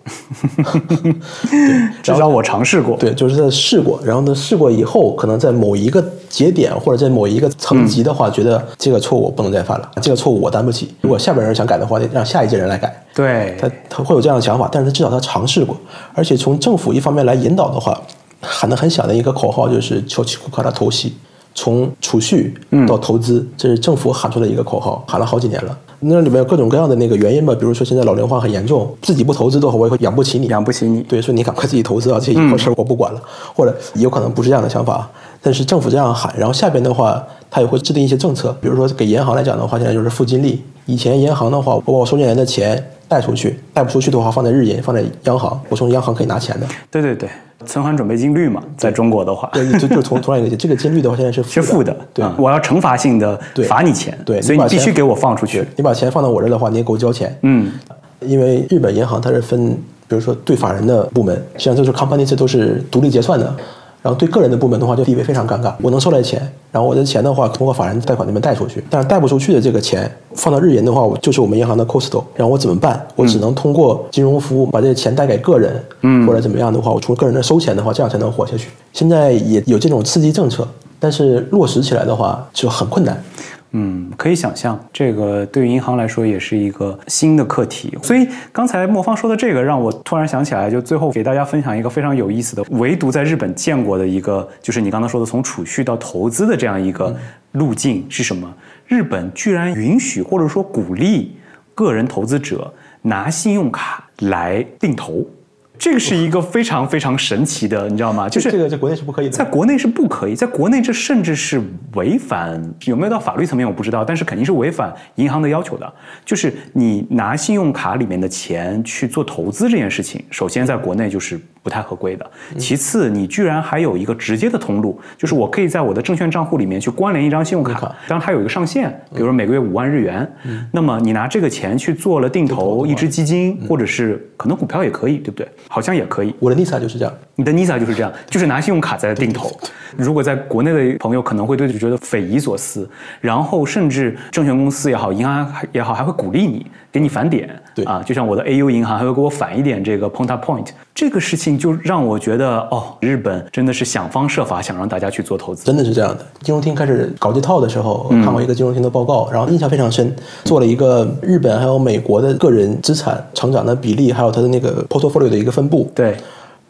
至少我尝试过。对，就是在试过，然后呢，试过以后，可能在某一个节点或者在某一个层级的话，觉得这个错误不能再犯了，这个错误我担不起。如果下边人想改的话，得让下一届人来改。对，他他会有这样的想法，但是他至少他尝试过，而且从政府一方面来引导的话，喊得很响的一个口号就是“求其库卡拉投息”，从储蓄到投资，这是政府喊出的一个口号，喊了好几年了。那里面有各种各样的那个原因吧，比如说现在老龄化很严重，自己不投资的话，我也会养不起你，养不起你。对，所以你赶快自己投资啊，这些以后事儿我不管了。或者有可能不是这样的想法，但是政府这样喊，然后下边的话，他也会制定一些政策，比如说给银行来讲的话，现在就是负金利。以前银行的话，我把我收进来的钱贷出去，贷不出去的话放在日银，放在央行，我从央行可以拿钱的。对对对。存款准备金率嘛，在中国的话，对，就就从同样一个这个金率的话，现在是是负的，对，我要惩罚性的罚你钱，对，所以你必须给我放出去，你把钱放到我这儿的话，你也给我交钱，嗯，因为日本银行它是分，比如说对法人的部门，实际上就是 company 这都是独立结算的。然后对个人的部门的话，就地位非常尴尬。我能收来钱，然后我的钱的话，通过法人贷款那边贷出去，但是贷不出去的这个钱放到日银的话，我就是我们银行的 cost。然后我怎么办？我只能通过金融服务把这个钱贷给个人，嗯，或者怎么样的话，我从个人那收钱的话，这样才能活下去。现在也有这种刺激政策，但是落实起来的话就很困难。嗯，可以想象，这个对于银行来说也是一个新的课题。所以刚才莫方说的这个，让我突然想起来，就最后给大家分享一个非常有意思的，唯独在日本见过的一个，就是你刚刚说的从储蓄到投资的这样一个路径是什么？日本居然允许或者说鼓励个人投资者拿信用卡来定投。这个是一个非常非常神奇的，你知道吗？就是这个在国内是不可以，在国内是不可以，在国内这甚至是违反，有没有到法律层面我不知道，但是肯定是违反银行的要求的。就是你拿信用卡里面的钱去做投资这件事情，首先在国内就是不太合规的。其次，你居然还有一个直接的通路，就是我可以在我的证券账户里面去关联一张信用卡，当然它有一个上限，比如说每个月五万日元。那么你拿这个钱去做了定投一只基金，或者是可能股票也可以，对不对？好像也可以，我的 Lisa 就是这样，你的 NISA 就是这样，就是拿信用卡在定投。如果在国内的朋友可能会对这觉得匪夷所思，然后甚至证券公司也好，银行也好，还会鼓励你，给你返点。对啊，就像我的 AU 银行还会给我返一点这个 Ponta Point。这个事情就让我觉得，哦，日本真的是想方设法想让大家去做投资，真的是这样的。金融厅开始搞这套的时候，看过一个金融厅的报告，然后印象非常深，做了一个日本还有美国的个人资产成长的比例，还有它的那个 portfolio 的一个分布。对。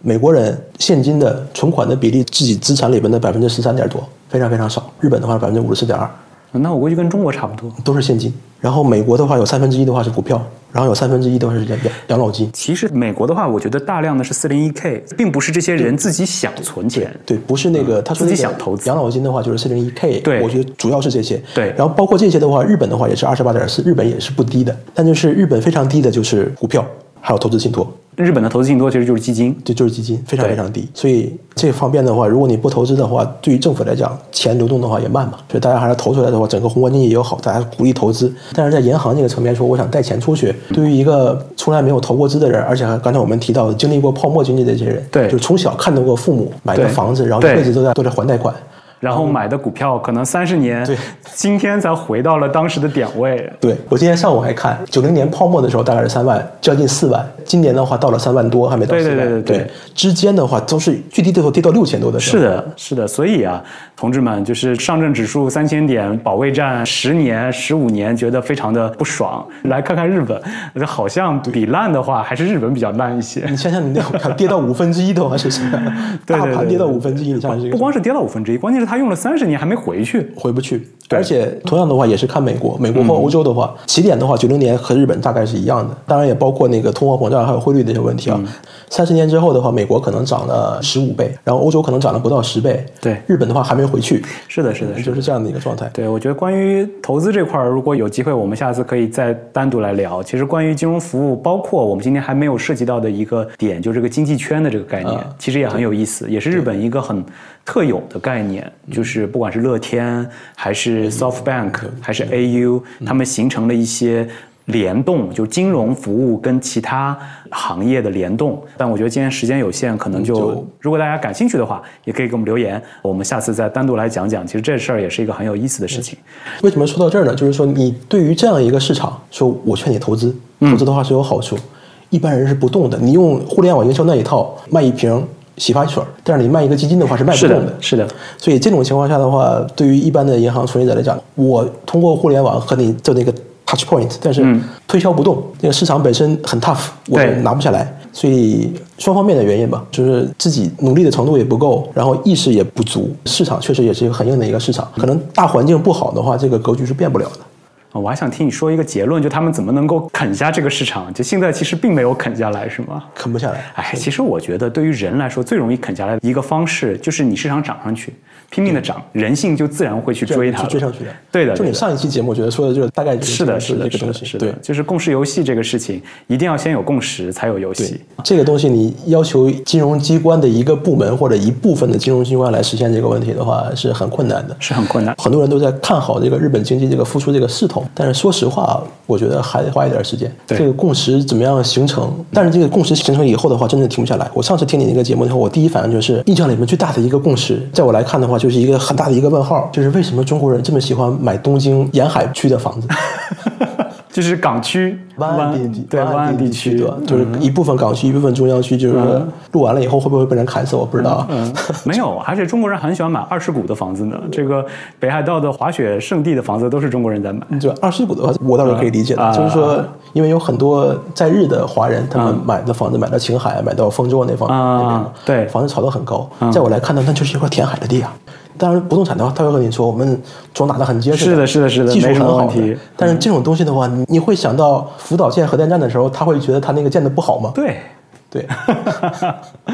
美国人现金的存款的比例，自己资产里边的百分之十三点多，非常非常少。日本的话，百分之五十四点二，那我估计跟中国差不多。都是现金。然后美国的话有三分之一的话是股票，然后有三分之一的话是养养养老金。其实美国的话，我觉得大量的是四零一 k，并不是这些人自己想存钱。对，不是那个他说自己想投资养老金的话就是四零一 k，对我觉得主要是这些。对然后包括这些的话，日本的话也是二十八点四，日本也是不低的，但就是日本非常低的就是股票，还有投资信托。日本的投资信托其实就是基金。对就是基金，非常非常低，所以这方面的话，如果你不投资的话，对于政府来讲，钱流动的话也慢嘛，所以大家还是投出来的话，整个宏观经济也有好，大家鼓励投资。但是在银行这个层面说，我想带钱出去，对于一个从来没有投过资的人，而且还刚才我们提到经历过泡沫经济的这些人，对。就从小看到过父母买个房子，然后一对辈子都在都在还贷款，然后买的股票可能三十年，对，今天才回到了当时的点位。对我今天上午还看，九零年泡沫的时候大概是三万，将近四万，今年的话到了三万多，还没到对四万。对对对对之间的话都是最低的时候跌到六千多的时候。是的，是的，所以啊，同志们，就是上证指数三千点保卫战十年、十五年，觉得非常的不爽。来看看日本，好像比烂的话，还是日本比较烂一些。你想想，你那股票跌到五分之一的话是什么 样？对对对大盘跌到五分之一，你想想这个不光是跌到五分之一，关键是他用了三十年还没回去。回不去。而且同样的话，也是看美国，美国和欧洲的话，起点的话，九零年和日本大概是一样的，当然也包括那个通货膨胀还有汇率的一些问题啊。嗯。三十年之后的话，美国可能涨了十五倍，然后欧洲可能涨了不到十倍，对。日本的话还没回去，是的，是的，是的。就是这样的一个状态。对，我觉得关于投资这块儿，如果有机会，我们下次可以再单独来聊。其实关于金融服务，包括我们今天还没有涉及到的一个点，就是这个经济圈的这个概念，啊。其实也很有意思，也是日本一个很特有的概念。就是不管是乐天，还是 SoftBank，还是 AU，他们形成了一些。联动就金融服务跟其他行业的联动，但我觉得今天时间有限，可能就就如果大家感兴趣的话，也可以给我们留言，我们下次再单独来讲讲。其实这事儿也是一个很有意思的事情。为什么说到这儿呢？就是说，你对于这样一个市场，说我劝你投资，嗯投资的话是有好处，一般人是不动的。你用互联网营销那一套卖一瓶洗发水，但是你卖一个基金的话是卖不动的的，。是的，所以这种情况下的话，对于一般的银行从业者来讲，我通过互联网和你做那个 touch point，但是推销不动，那个市场本身很 tough，我对拿不下来。所以双方面的原因吧，就是自己努力的程度也不够，然后意识也不足，市场确实也是一个很硬的一个市场。可能大环境不好的话，这个格局是变不了的。啊我还想听你说一个结论，就他们怎么能够啃下这个市场？就现在其实并没有啃下来，是吗？啃不下来。哎，其实我觉得对于人来说，最容易啃下来的一个方式，就是你市场涨上去，拼命的涨，人性就自然会去追它，去追上去的。对的，就你上一期节目，我觉得说的就是大概就是是的，是的，这个是的，东西。对是的，就是共识游戏这个事情，一定要先有共识才有游戏。，这个东西你要求金融机关的一个部门或者一部分的金融机关来实现这个问题的话，是很困难的。是很困难。很多人都在看好这个日本经济这个复苏这个势头，但是说实话，我觉得还得花一点时间。对这个共识怎么样形成？但是这个共识形成以后的话，真的停不下来。我上次听你那个节目以后，我第一反应就是印象里面最大的一个共识，在我来看的话，就是一个很大的一个问号，就是为什么中国人这么喜欢买东京沿海区的房子？就是港区湾岸地区，对湾岸地区，对？就是一部分港区，一部分中央区，就是说嗯录完了以后会不会被人砍死？我不知道啊。嗯，没有，而且中国人很喜欢买二世股的房子呢。这个北海道的滑雪圣地的房子都是中国人在买。就二世股的话，我倒是可以理解的，啊就是说，因为有很多在日的华人，他们嗯买的房子买到青海，买到丰州那方那边嘛，对房子炒得很高。在我来看呢，那就是一块填海的地啊。当然，不动产的话，他会和你说，我们桩打得很结实，是的是的是的技术很好的么问题。但是这种东西的话，你你会想到福岛建核电站的时候，他会觉得他那个建的不好吗？对，对，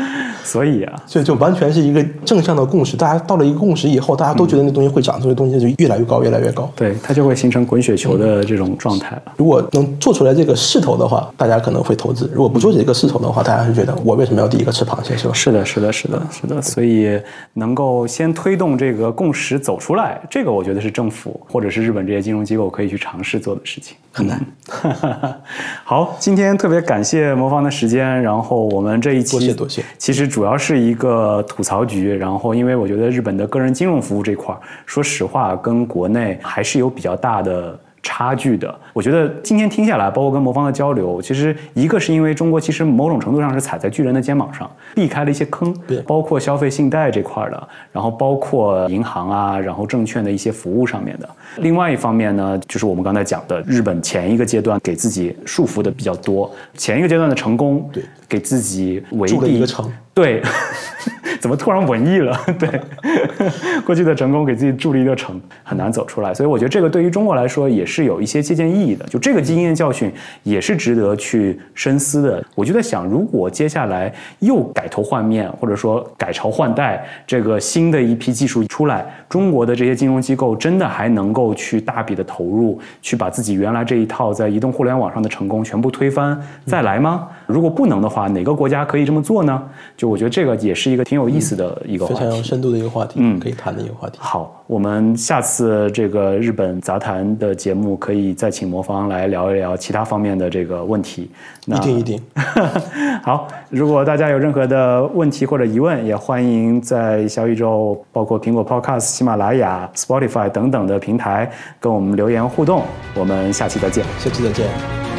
所以啊，所以就完全是一个正向的共识。大家到了一个共识以后，大家都觉得那东西会涨，所以东西就越来越高，越来越高。对，它就会形成滚雪球的这种状态了。如果能做出来这个势头的话，大家可能会投资；如果不做这个势头的话，大家是觉得我为什么要第一个吃螃蟹，是吧？是的，是的，是的，是的。所以能够先推动这个共识走出来，这个我觉得是政府或者是日本这些金融机构可以去尝试做的事情。很难。好，今天特别感谢魔方的时间，然后我们这一期多谢多谢其实主主要是一个吐槽局，然后因为我觉得日本的个人金融服务这块儿，说实话跟国内还是有比较大的。差距的，我觉得今天听下来，包括跟魔方的交流，其实一个是因为中国其实某种程度上是踩在巨人的肩膀上，避开了一些坑对，包括消费信贷这块儿的，然后包括银行啊，然后证券的一些服务上面的。另外一方面呢，就是我们刚才讲的，日本前一个阶段给自己束缚的比较多，前一个阶段的成功，对，给自己围筑了一个城，对，怎么突然文艺了？对，过去的成功给自己筑了一个城，很难走出来。所以我觉得这个对于中国来说也是有一些借鉴意义的。就这个经验教训也是值得去深思的。我就在想，如果接下来又改头换面，或者说改朝换代，这个新的一批技术出来，中国的这些金融机构真的还能够去大笔的投入，去把自己原来这一套在移动互联网上的成功全部推翻再来吗？如果不能的话，哪个国家可以这么做呢？就我觉得这个也是一个挺有意思的一个非常有深度的一个话题，嗯，可以谈的一个话题。好，我们下次这个日本杂谈的节目可以再请魔方来聊一聊其他方面的这个问题。一定一定。好，如果大家有任何的问题或者疑问，也欢迎在小宇宙、包括苹果 Podcast、喜马拉雅、Spotify 等等的平台跟我们留言互动。我们下期再见，下期再见。